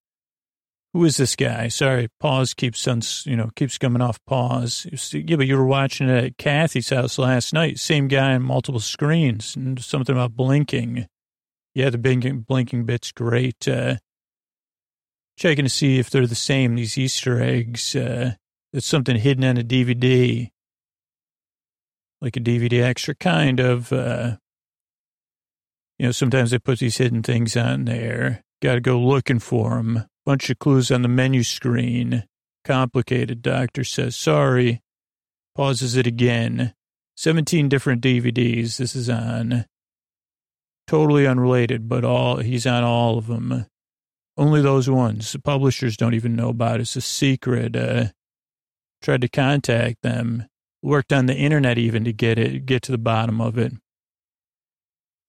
Who is this guy? Sorry, pause keeps on, you know, keeps coming off pause. Yeah, but you were watching it at Kathy's house last night. Same guy on multiple screens and something about blinking. Yeah, the blinking, blinking bit's great. Uh, checking to see if they're the same, these Easter eggs. Uh, it's something hidden on a DVD. Like a DVD extra, kind of. Uh, you know, sometimes they put these hidden things on there. Got to go looking for them. Bunch of clues on the menu screen. Complicated, doctor says. Sorry. Pauses it again. 17 different DVDs this is on. Totally unrelated, but all he's on all of them. Only those ones. The publishers don't even know about. It's a secret. Uh, tried to contact them. Worked on the internet even to get it, get to the bottom of it.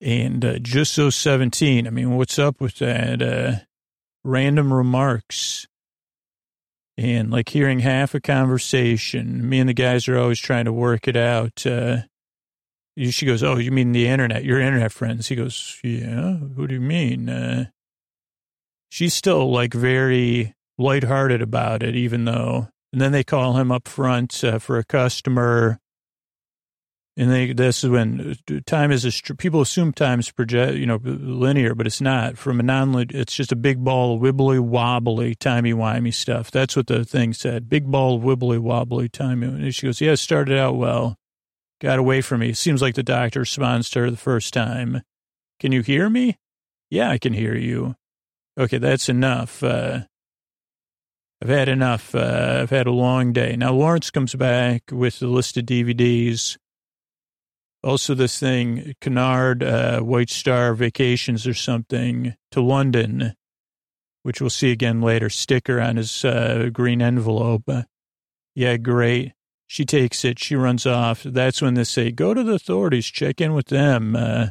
And uh, just so 17. I mean, what's up with that? Uh, random remarks and like hearing half a conversation. Me and the guys are always trying to work it out. Uh, she goes, Oh, you mean the internet, your internet friends? He goes, Yeah, what do you mean? Uh, she's still like very lighthearted about it, even though, and then they call him up front uh, for a customer and they, this is when uh, time is a, people assume time is project, you know, linear, but it's not. From a non, it's just a big ball of wibbly wobbly, timey wimey stuff. That's what the thing said. Big ball of wibbly wobbly, timey. And she goes, yeah, it started out well. Got away from me. Seems like the doctor responds to her the first time. Can you hear me? Yeah, I can hear you. Okay, that's enough. Uh, I've had enough. Uh, I've had a long day. Now Lawrence comes back with the list of DVDs also this thing, Cunard, uh, White Star Vacations or something to London, which we'll see again later, sticker on his uh, green envelope. Yeah, great. She takes it. She runs off. That's when they say, go to the authorities, check in with them. Uh,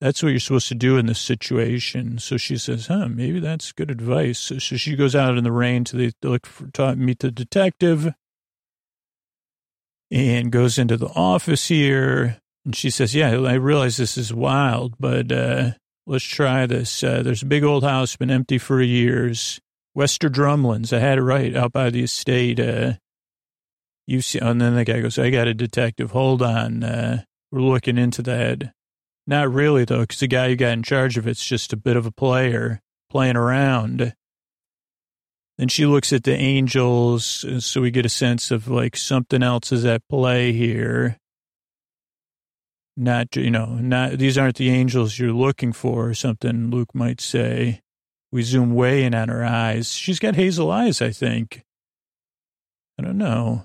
that's what you're supposed to do in this situation. So she says, huh, maybe that's good advice. So she goes out in the rain to the, look for, to meet the detective and goes into the office here. And she says, Yeah, I realize this is wild, but uh, let's try this. Uh, there's a big old house, been empty for years. Wester Drumlins, I had it right out by the estate. Uh, you see, and then the guy goes, I got a detective. Hold on. Uh, we're looking into that. Not really, though, because the guy who got in charge of it's just a bit of a player playing around. Then she looks at the angels, so we get a sense of like something else is at play here. Not, you know, not these aren't the angels you're looking for, or something Luke might say. We zoom way in on her eyes. She's got hazel eyes, I think. I don't know.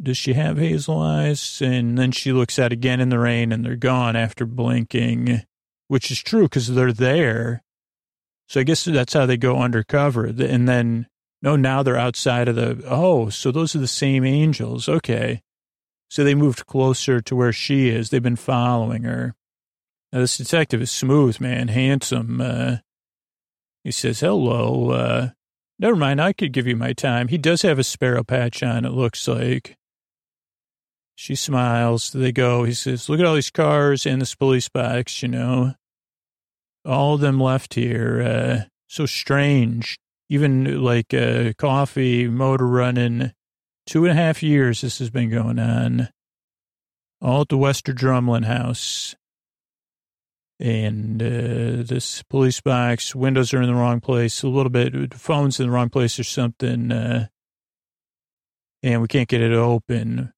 Does she have hazel eyes? And then she looks out again in the rain and they're gone after blinking, which is true because they're there. So I guess that's how they go undercover. And then, no, now they're outside of the, oh, so those are the same angels. Okay. So they moved closer to where she is. They've been following her. Now, this detective is smooth, man, handsome. Uh, he says, hello. Uh, never mind, I could give you my time. He does have a sparrow patch on, it looks like. She smiles. They go. He says, look at all these cars and this police box, you know. All of them left here. Uh, so strange. Even like uh, coffee, motor running. Two and a half years this has been going on. All at the Wester Drumlin house. And uh, this police box, windows are in the wrong place, a little bit, phone's in the wrong place or something. Uh, and we can't get it open.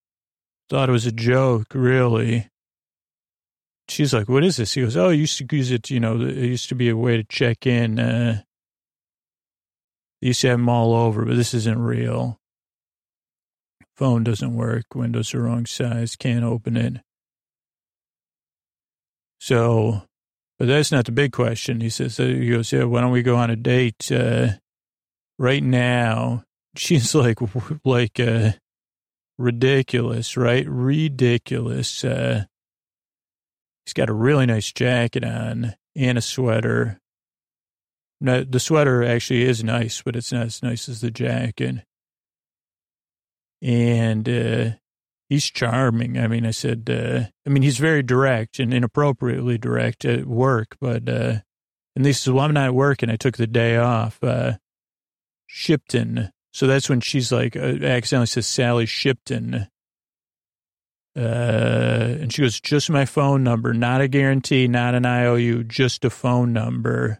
Thought it was a joke, really. She's like, what is this? He goes, oh, I used to use it, you know, it used to be a way to check in. Uh, they used to have them all over, but this isn't real. Phone doesn't work. Windows are wrong size. Can't open it. So, but that's not the big question. He says, uh, he goes, yeah, why don't we go on a date, uh, right now? She's like, like, uh, ridiculous, right? Ridiculous. Uh, he's got a really nice jacket on and a sweater. No, the sweater actually is nice, but it's not as nice as the jacket and uh, he's charming. I mean, I said, uh, I mean, he's very direct and inappropriately direct at work, but, uh, and he says, well, I'm not working. I took the day off. Uh, Shipton. So that's when she's like, uh, accidentally says Sally Shipton. Uh, and she goes, just my phone number, not a guarantee, not an IOU, just a phone number.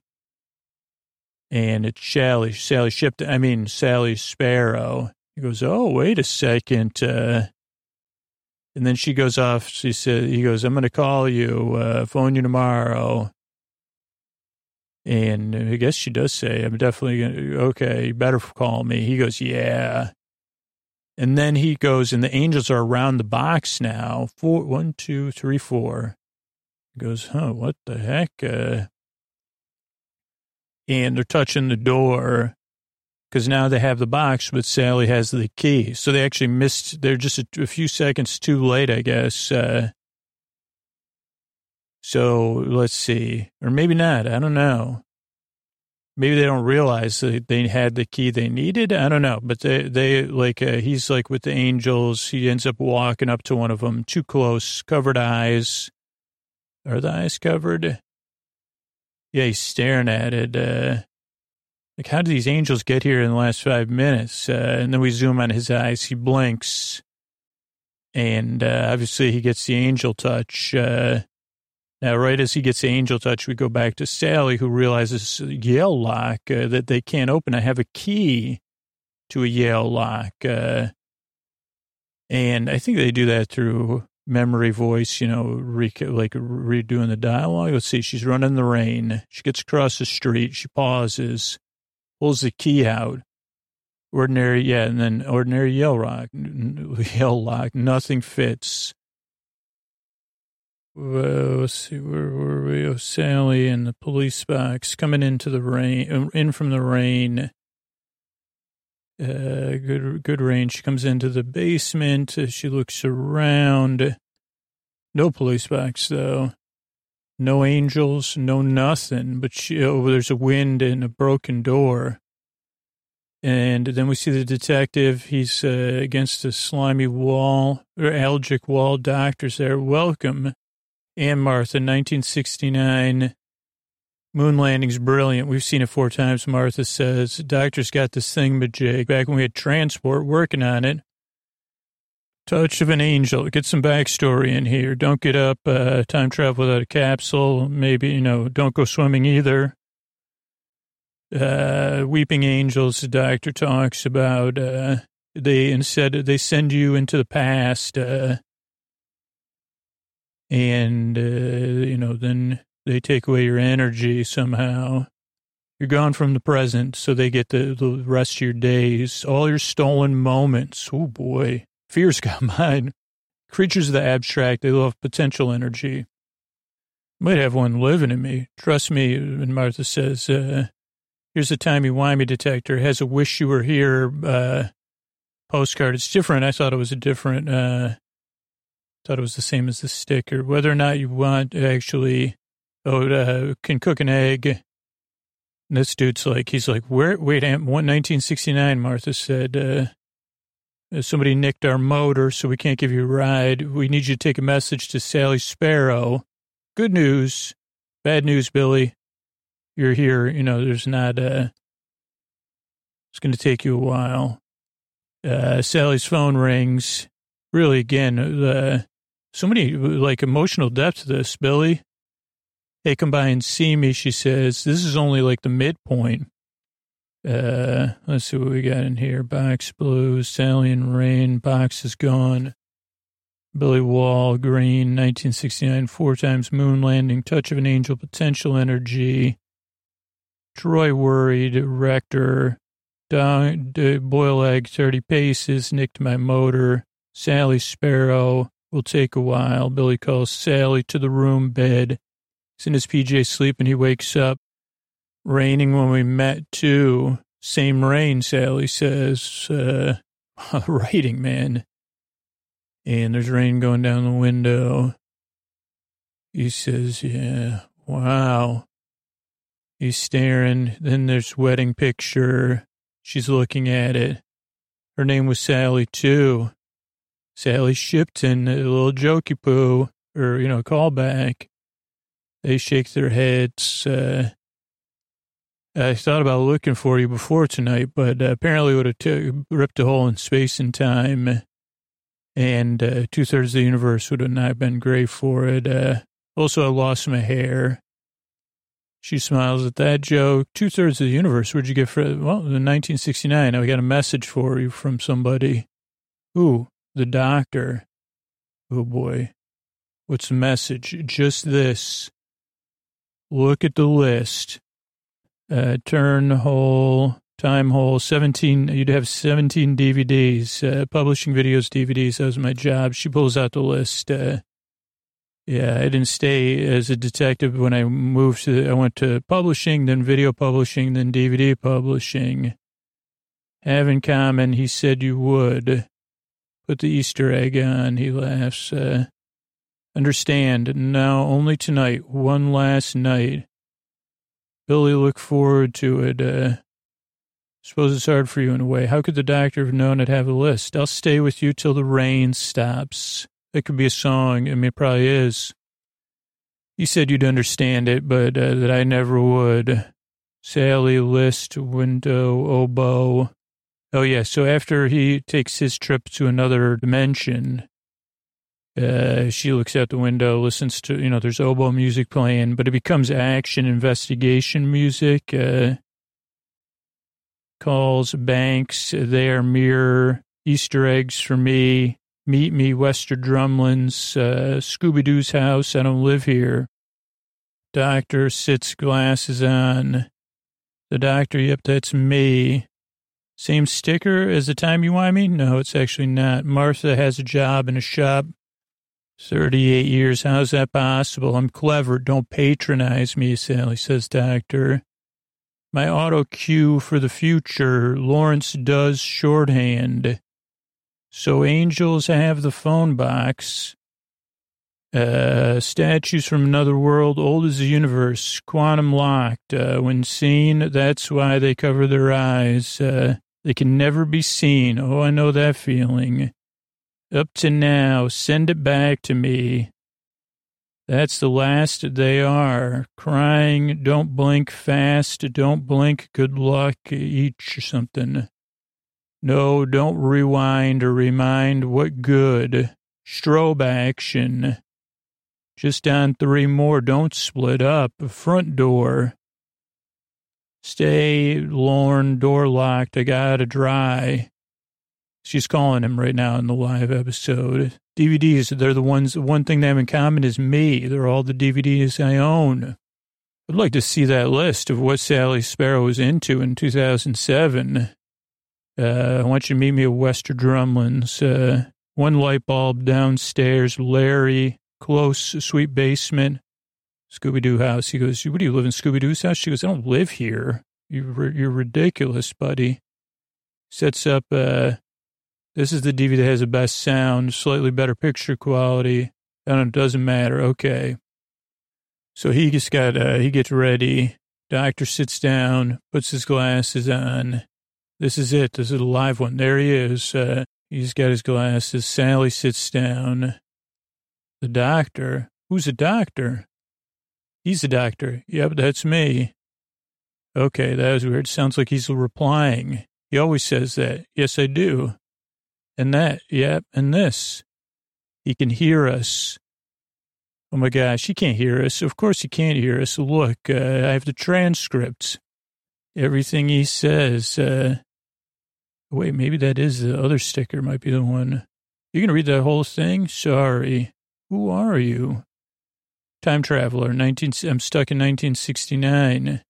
And it's Sally, Sally Shipton, I mean, Sally Sparrow. He goes, oh, wait a second. Uh, and then she goes off. She said, he goes, I'm going to call you, uh, phone you tomorrow. And I guess she does say, I'm definitely going to, okay, you better call me. He goes, yeah. And then he goes, and the angels are around the box now. Four, one, two, three, four. He goes, huh, what the heck? Uh, and they're touching the door because now they have the box, but Sally has the key. So they actually missed, they're just a, a few seconds too late, I guess. Uh, so let's see, or maybe not. I don't know. Maybe they don't realize that they had the key they needed. I don't know, but they, they like, uh, he's like with the angels. He ends up walking up to one of them too close, covered eyes. Are the eyes covered? Yeah, he's staring at it. Uh, like, how did these angels get here in the last five minutes? Uh, and then we zoom on his eyes. He blinks. And uh, obviously, he gets the angel touch. Now, right as he gets the angel touch, we go back to Sally, who realizes Yale lock uh, that they can't open. I have a key to a Yale lock. Uh, and I think they do that through memory voice, you know, re- like redoing the dialogue. Let's see. She's running the rain. She gets across the street. She pauses pulls the key out. Ordinary, yeah, and then ordinary Yale rock, Yale lock, nothing fits. Well, let's see, where were we? Oh, Sally and the police box coming into the rain, uh, in from the rain. Uh, good, good rain. She comes into the basement. She looks around. No police box though no angels, no nothing, but she, oh, there's a wind and a broken door. And then we see the detective. He's uh, against a slimy wall, or algic wall. Doctors there. Welcome, Ann Martha, 1969. Moon landing's brilliant. We've seen it four times, Martha says. Doctor's got this thing, but Jake, Back when we had transport working on it. Touch of an angel. Get some backstory in here. Don't get up, uh, time travel without a capsule. Maybe, you know, don't go swimming either. Uh, weeping angels, the doctor talks about, uh, they instead, they send you into the past, uh, and, uh, you know, then they take away your energy somehow. You're gone from the present, so they get the, the rest of your days, all your stolen moments. Oh boy. Fear's got mine. Creatures of the abstract, they love potential energy. Might have one living in me. Trust me, and Martha says, uh, here's a timey-wimey detector. Has a wish you were here uh, postcard. It's different. I thought it was a different, uh, thought it was the same as the sticker. Whether or not you want actually oh, uh, can cook an egg. And this dude's like, he's like, where, wait, 1969, Martha said, uh, somebody nicked our motor, so we can't give you a ride. We need you to take a message to Sally Sparrow. Good news. Bad news, Billy. You're here. You know, there's not, uh, it's going to take you a while. Uh, Sally's phone rings. Really, again, uh, so many, like, emotional depth to this, Billy. Hey, come by and see me, she says. This is only like the midpoint. Uh, let's see what we got in here. Box blue, Sally Rain, box is gone. Billy Wall, Green, 1969, four times moon landing, touch of an angel, potential energy. Troy worried, rector, down, boil egg, 30 paces, nicked my motor. Sally Sparrow, will take a while. Billy calls Sally to the room bed. He's in his PJ sleep and he wakes up. Raining when we met too. Same rain, Sally says. Uh, writing, man. And there's rain going down the window. He says, yeah, wow. He's staring. Then there's wedding picture. She's looking at it. Her name was Sally too. Sally Shipton, a little jokey poo, or, you know, callback. They shake their heads. Uh, I thought about looking for you before tonight, but uh, apparently would have t- ripped a hole in space and time, and uh, two thirds of the universe would have not been great for it. Uh, also, I lost my hair. She smiles at that joke. Two thirds of the universe. Where'd you get from? Well, in 1969, I got a message for you from somebody. Who? The doctor. Oh boy. What's the message? Just this. Look at the list. Uh, turn hole, time hole, 17, you'd have 17 DVDs, uh, publishing videos, DVDs. That was my job. She pulls out the list. Uh, yeah, I didn't stay as a detective when I moved to, I went to publishing, then video publishing, then DVD publishing. Have in common, he said you would. Put the Easter egg on, he laughs. Uh, Understand, now only tonight, one last night. Billy, look forward to it. Uh, suppose it's hard for you in a way. How could the doctor have known I'd have a list? I'll stay with you till the rain stops. It could be a song. I mean, it probably is. You said you'd understand it, but uh, that I never would. Sally, list, window, oboe. Oh, yeah. So after he takes his trip to another dimension, uh, she looks out the window, listens to, you know, there's oboe music playing, but it becomes action investigation music. Uh, calls, banks, there, mirror, Easter eggs for me, meet me, Wester Drumlin's, uh, Scooby Doo's house. I don't live here. Doctor sits glasses on. The doctor, yep, that's me. Same sticker as the time you want me? No, it's actually not. Martha has a job in a shop 38 years. How's that possible? I'm clever. Don't patronize me, Sally says, Doctor. My auto cue for the future. Lawrence does shorthand. So angels have the phone box. Uh, statues from another world, old as the universe, quantum locked. Uh, when seen, that's why they cover their eyes. Uh, they can never be seen. Oh, I know that feeling. Up to now, send it back to me. That's the last they are. Crying, don't blink fast, don't blink, good luck, each something. No, don't rewind or remind, what good. Strobe action. Just on three more, don't split up. Front door. Stay, Lorne, door locked, I gotta dry. She's calling him right now in the live episode. DVDs, they're the ones, one thing they have in common is me. They're all the DVDs I own. I'd like to see that list of what Sally Sparrow was into in 2007. Uh, I want you to meet me at Wester Drumlin's. Uh, one light bulb downstairs, Larry, close, sweet basement, Scooby Doo house. He goes, What do you live in Scooby Doo's house? She goes, I don't live here. You're, you're ridiculous, buddy. Sets up, uh, this is the DVD that has the best sound, slightly better picture quality. And it doesn't matter. Okay. So he just got, uh, he gets ready. Doctor sits down, puts his glasses on. This is it. This is a live one. There he is. Uh, he's got his glasses. Sally sits down. The doctor. Who's the doctor? He's the doctor. Yep, that's me. Okay, that was weird. Sounds like he's replying. He always says that. Yes, I do. And that. Yep, and this. He can hear us. Oh my gosh, he can't hear us. Of course he can't hear us. Look, uh, I have the transcripts. Everything he says. Uh, wait, maybe that is the other sticker, might be the one. You're gonna read that whole thing? Sorry. Who are you? Time traveler, 19, I'm stuck in 1969.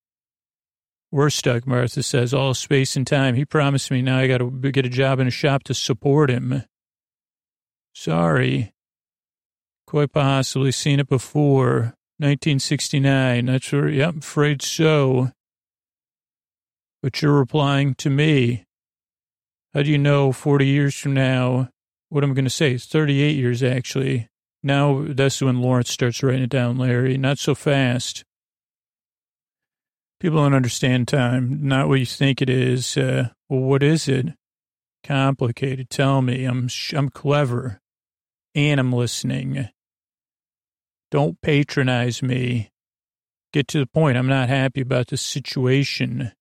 We're stuck, Martha says, all space and time. He promised me now I got to get a job in a shop to support him. Sorry. Quite possibly seen it before. 1969. That's where, yep, afraid so. But you're replying to me. How do you know 40 years from now what I'm going to say? 38 years, actually. Now that's when Lawrence starts writing it down, Larry. Not so fast. People don't understand time. Not what you think it is. Uh, well, what is it? Complicated. Tell me. I'm I'm clever, and I'm listening. Don't patronize me. Get to the point. I'm not happy about the situation.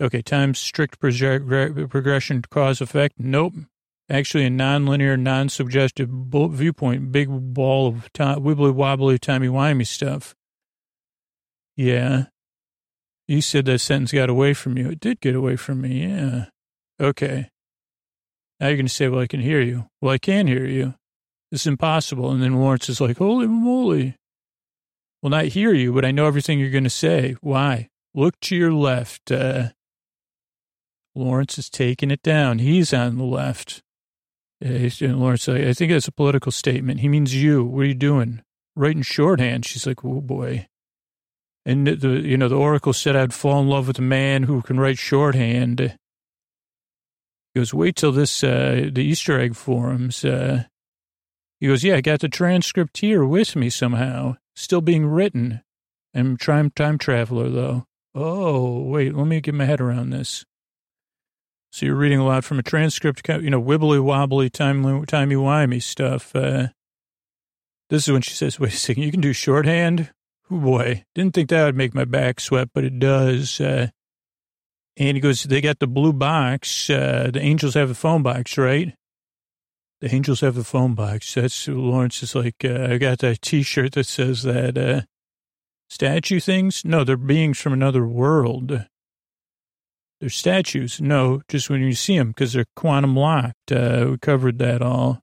Okay, time strict progression cause effect. Nope. Actually, a nonlinear, non-subjective viewpoint. Big ball of wibbly wobbly, timey wimey stuff. Yeah. You said that sentence got away from you. It did get away from me. Yeah. Okay. Now you're going to say, well, I can hear you. Well, I can hear you. It's impossible. And then Lawrence is like, holy moly. Well, not hear you, but I know everything you're going to say. Why? Look to your left. Uh, Lawrence is taking it down. He's on the left. Uh, Lawrence, I think that's a political statement. He means you. What are you doing? Writing shorthand. She's like, oh boy. And the, you know, the oracle said I'd fall in love with a man who can write shorthand. He goes, wait till this, uh, the Easter egg forums. Uh, he goes, yeah, I got the transcript here with me somehow, still being written. I'm time, time traveler though. Oh, wait, let me get my head around this. So you're reading a lot from a transcript, you know, wibbly wobbly, timey wimey stuff. Uh, this is when she says, wait a second, you can do shorthand? Oh boy, didn't think that would make my back sweat, but it does. Uh, and he goes, they got the blue box. Uh, the angels have a phone box, right? The angels have a phone box. That's Lawrence is like, uh, I got that T-shirt that says that uh, statue things. No, they're beings from another world. They're statues. No, just when you see them because they're quantum locked. Uh, we covered that all.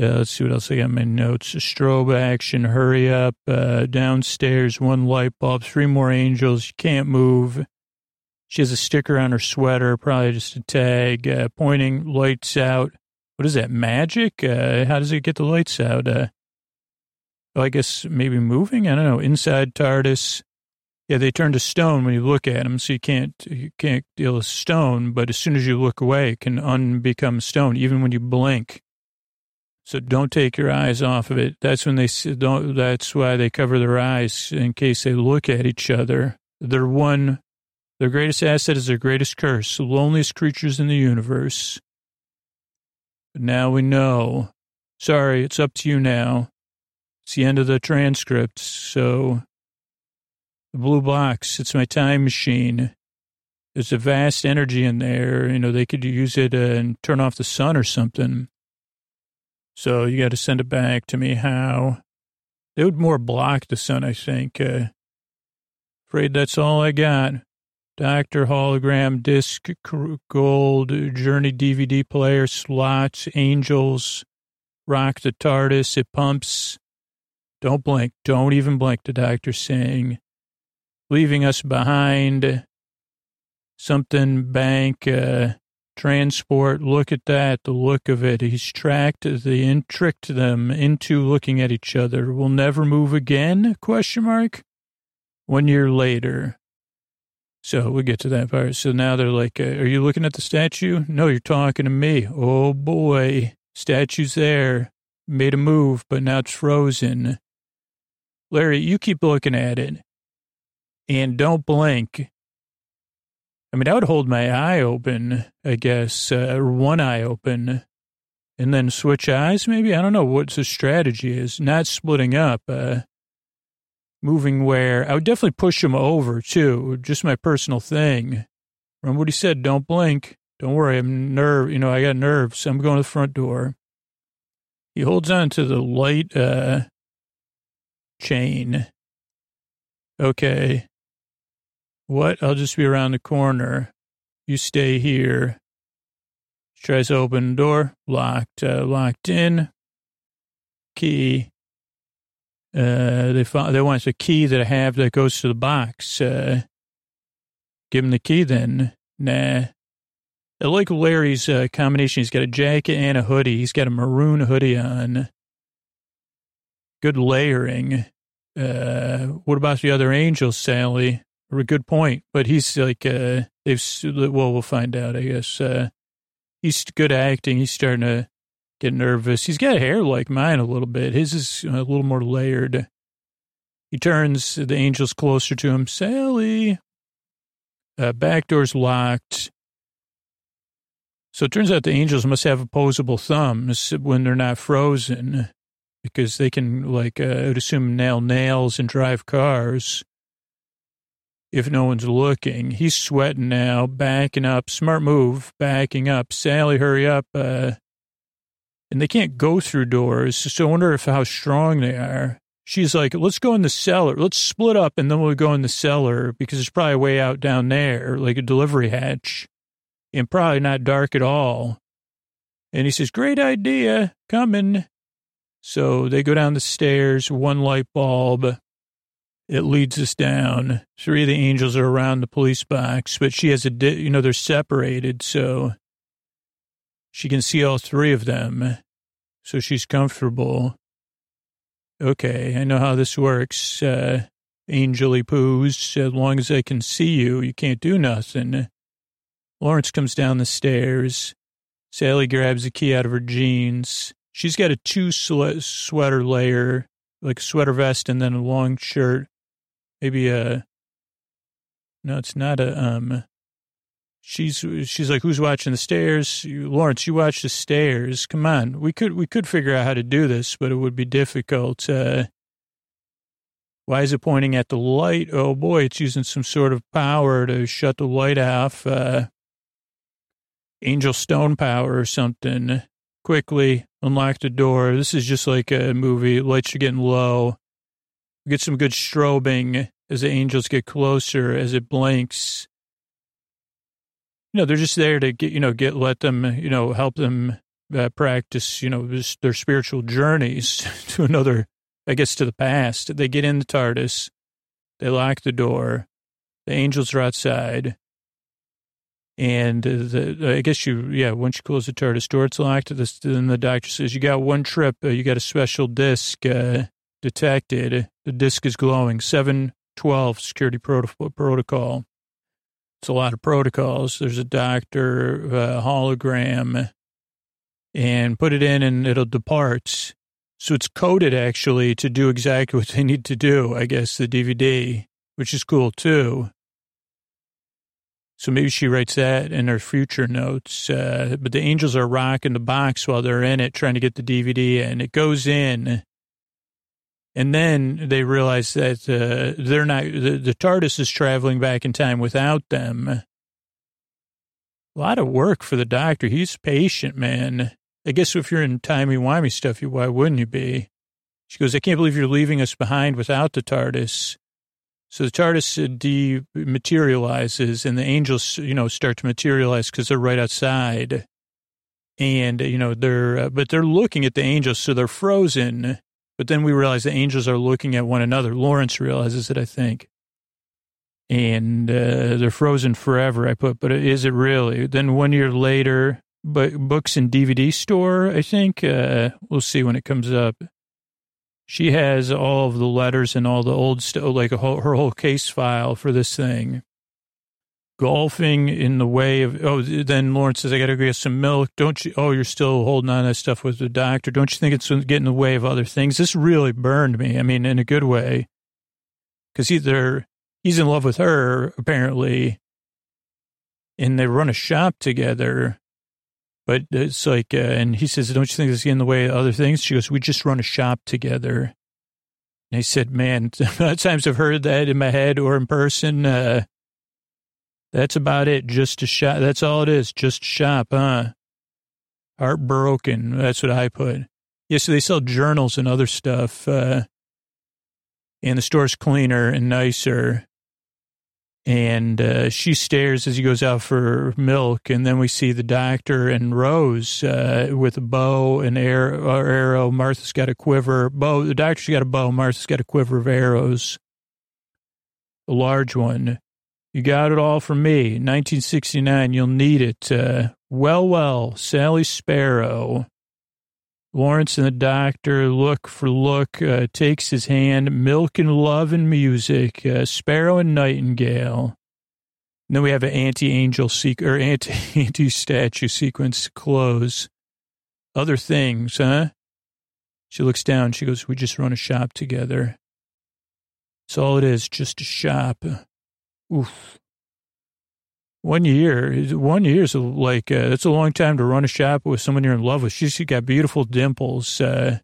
Uh, let's see what else I got in my notes. Strobe action, hurry up, uh, downstairs, one light bulb, three more angels, you can't move. She has a sticker on her sweater, probably just a tag, uh, pointing lights out. What is that, magic? Uh, how does it get the lights out? Uh, oh, I guess maybe moving? I don't know. Inside TARDIS. Yeah, they turn to stone when you look at them, so you can't you can't deal with stone. But as soon as you look away, it can unbecome stone, even when you blink. So don't take your eyes off of it. That's when they don't. That's why they cover their eyes in case they look at each other. Their one, their greatest asset is their greatest curse. The loneliest creatures in the universe. But now we know. Sorry, it's up to you now. It's the end of the transcript. So the blue box, it's my time machine. There's a vast energy in there. You know, they could use it uh, and turn off the sun or something. So you got to send it back to me. How? They would more block the sun, I think. Uh, afraid that's all I got. Doctor hologram disc gold journey DVD player slots angels rock the TARDIS it pumps. Don't blink. Don't even blink. The doctor's saying, leaving us behind. Something bank. Uh, transport. Look at that, the look of it. He's tracked the and tricked them into looking at each other. We'll never move again? Question mark. One year later. So we'll get to that part. So now they're like, uh, "Are you looking at the statue?" No, you're talking to me. Oh boy, statue's there. Made a move, but now it's frozen. Larry, you keep looking at it and don't blink. I mean, I would hold my eye open, I guess, uh, or one eye open, and then switch eyes, maybe? I don't know what the strategy is. Not splitting up, uh, moving where I would definitely push him over, too. Just my personal thing. Remember what he said, don't blink. Don't worry, I'm nerve, you know, I got nerves. I'm going to the front door. He holds on to the light, uh, chain. Okay. What? I'll just be around the corner. You stay here. She tries to open the door. Locked. Uh, locked in. Key. Uh, they found, they want a key that I have that goes to the box. Uh, give him the key then. Nah. I like Larry's uh, combination. He's got a jacket and a hoodie. He's got a maroon hoodie on. Good layering. Uh, what about the other angels, Sally? A good point, but he's like, uh, they've, well, we'll find out, I guess. Uh, he's good acting. He's starting to get nervous. He's got hair like mine a little bit. His is a little more layered. He turns the angels closer to him. Sally. Uh, back door's locked. So it turns out the angels must have opposable thumbs when they're not frozen because they can, like, uh, I would assume nail nails and drive cars if no one's looking. He's sweating now, backing up. Smart move, backing up. Sally, hurry up. Uh, and they can't go through doors. So I wonder if how strong they are. She's like, let's go in the cellar. Let's split up and then we'll go in the cellar because it's probably way out down there, like a delivery hatch, and probably not dark at all. And he says, great idea, coming. So they go down the stairs, one light bulb, it leads us down. Three of the angels are around the police box, but she has a, di- you know, they're separated, so she can see all three of them. So she's comfortable. Okay, I know how this works. Uh, angely poos, as long as I can see you, you can't do nothing. Lawrence comes down the stairs. Sally grabs a key out of her jeans. She's got a two sweater layer, like a sweater vest and then a long shirt. Maybe a, no, it's not a, um, she's, she's like, who's watching the stairs? You, Lawrence, you watch the stairs. Come on. We could, we could figure out how to do this, but it would be difficult. Uh, why is it pointing at the light? Oh boy, it's using some sort of power to shut the light off. Uh, angel stone power or something. Quickly unlock the door. This is just like a movie. Lights are getting low. We get some good strobing as the angels get closer, as it blinks. You know, they're just there to get, you know, get, let them, you know, help them uh, practice, you know, their spiritual journeys to another, I guess, to the past. They get in the TARDIS. They lock the door. The angels are outside. And the, I guess you, yeah, once you close the TARDIS door, it's locked. Then the doctor says, you got one trip. Uh, you got a special disc uh, detected. The disk is glowing. 712 security protocol. It's a lot of protocols. There's a doctor, a hologram, and put it in and it'll depart. So it's coded actually to do exactly what they need to do, I guess, the DVD, which is cool too. So maybe she writes that in her future notes. Uh, but the angels are rocking the box while they're in it, trying to get the DVD in. It goes in and then they realize that uh, they're not, the, the TARDIS is traveling back in time without them. A lot of work for the doctor. He's patient, man. I guess if you're in timey-wimey stuff, why wouldn't you be? She goes, I can't believe you're leaving us behind without the TARDIS. So the TARDIS uh, dematerializes and the angels, you know, start to materialize because they're right outside. And, you know, they're, uh, but they're looking at the angels, so they're frozen but then we realize the angels are looking at one another. Lawrence realizes it, I think. And uh, they're frozen forever, I put, but is it really? Then one year later, but books and DVD store, I think. Uh, we'll see when it comes up. She has all of the letters and all the old stuff, like whole, her whole case file for this thing. Golfing in the way of, oh, then Lawrence says, I got to get some milk. Don't you, oh, you're still holding on to that stuff with the doctor. Don't you think it's getting in the way of other things? This really burned me. I mean, in a good way. Because either he's in love with her, apparently, and they run a shop together. But it's like, uh, and he says, Don't you think this is in the way of other things? She goes, We just run a shop together. And I said, Man, times I've heard that in my head or in person. Uh, that's about it. Just a shop. That's all it is. Just shop, huh? Heartbroken. That's what I put. Yeah, so they sell journals and other stuff. Uh, and the store's cleaner and nicer. And uh, she stares as he goes out for milk. And then we see the doctor and Rose uh, with a bow and arrow, arrow. Martha's got a quiver. Bow. The doctor's got a bow. Martha's got a quiver of arrows. A large one. You got it all from me. 1969, you'll need it. Uh, well, well, Sally Sparrow. Lawrence and the doctor look for look, uh, takes his hand, milk and love and music, uh, Sparrow and Nightingale. And then we have an anti-angel sequ- or anti anti-statue sequence close. Other things, huh? She looks down. She goes, "We just run a shop together. That's all it is, just a shop." Oof. One year, is one year is like, uh, that's a long time to run a shop with someone you're in love with. She's got beautiful dimples. Uh,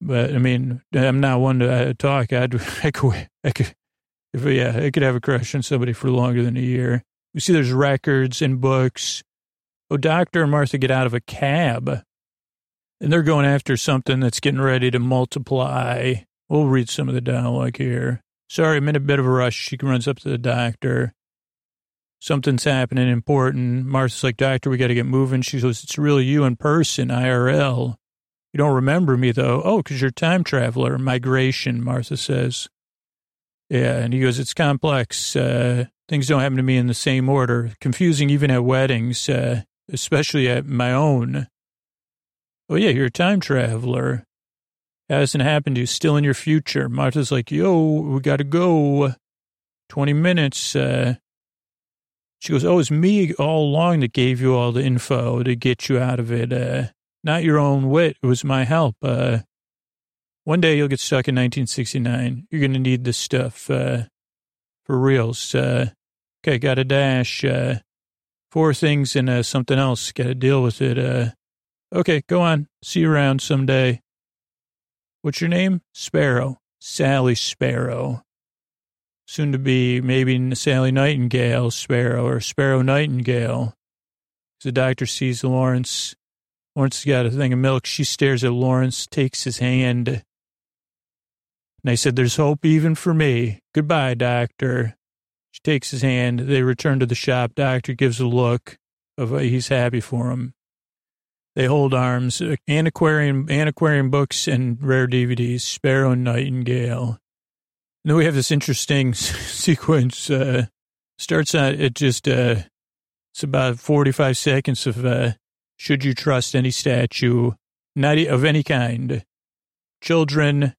but I mean, I'm not one to uh, talk. I'd, I could, I could, if, yeah, I could have a crush on somebody for longer than a year. We see there's records and books. Oh, Doctor and Martha get out of a cab and they're going after something that's getting ready to multiply. We'll read some of the dialogue here. Sorry, I'm in a bit of a rush. She runs up to the doctor. Something's happening important. Martha's like, Doctor, we got to get moving. She goes, It's really you in person, IRL. You don't remember me, though. Oh, because you're a time traveler. Migration, Martha says. Yeah, and he goes, It's complex. Uh, things don't happen to me in the same order. Confusing even at weddings, uh, especially at my own. Oh, yeah, you're a time traveler hasn't happened to you, still in your future. Martha's like, yo, we got to go. 20 minutes. Uh, she goes, oh, it's me all along that gave you all the info to get you out of it. Uh, not your own wit. It was my help. Uh, one day you'll get stuck in 1969. You're going to need this stuff uh, for reals. Uh, okay, got a dash. Uh, four things and uh, something else. Got to deal with it. Uh, okay, go on. See you around someday. What's your name? Sparrow. Sally Sparrow. Soon to be maybe Sally Nightingale Sparrow or Sparrow Nightingale. The doctor sees Lawrence. Lawrence has got a thing of milk. She stares at Lawrence, takes his hand. And I said, There's hope even for me. Goodbye, doctor. She takes his hand. They return to the shop. Doctor gives a look of uh, he's happy for him. They hold arms, uh, antiquarian, antiquarian books and rare DVDs, Sparrow and Nightingale. And then we have this interesting sequence. Uh, starts out it just uh, it's about forty five seconds of uh, should you trust any statue, not of any kind, children,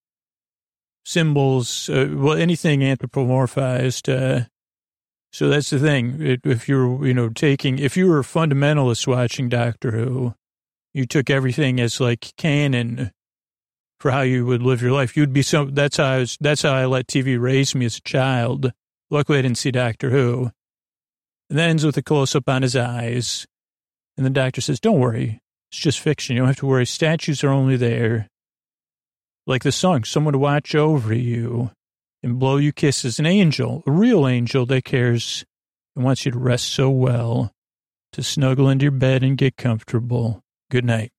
symbols, uh, well anything anthropomorphized. Uh, so that's the thing. If you're you know taking if you were a fundamentalist watching Doctor Who, you took everything as like canon for how you would live your life. You'd be so, that's how I was, that's how I let TV raise me as a child. Luckily I didn't see Doctor Who. And that ends with a close up on his eyes. And the doctor says, don't worry. It's just fiction. You don't have to worry. Statues are only there. Like the song, someone to watch over you and blow you kisses. An angel, a real angel that cares and wants you to rest so well, to snuggle into your bed and get comfortable. Good night.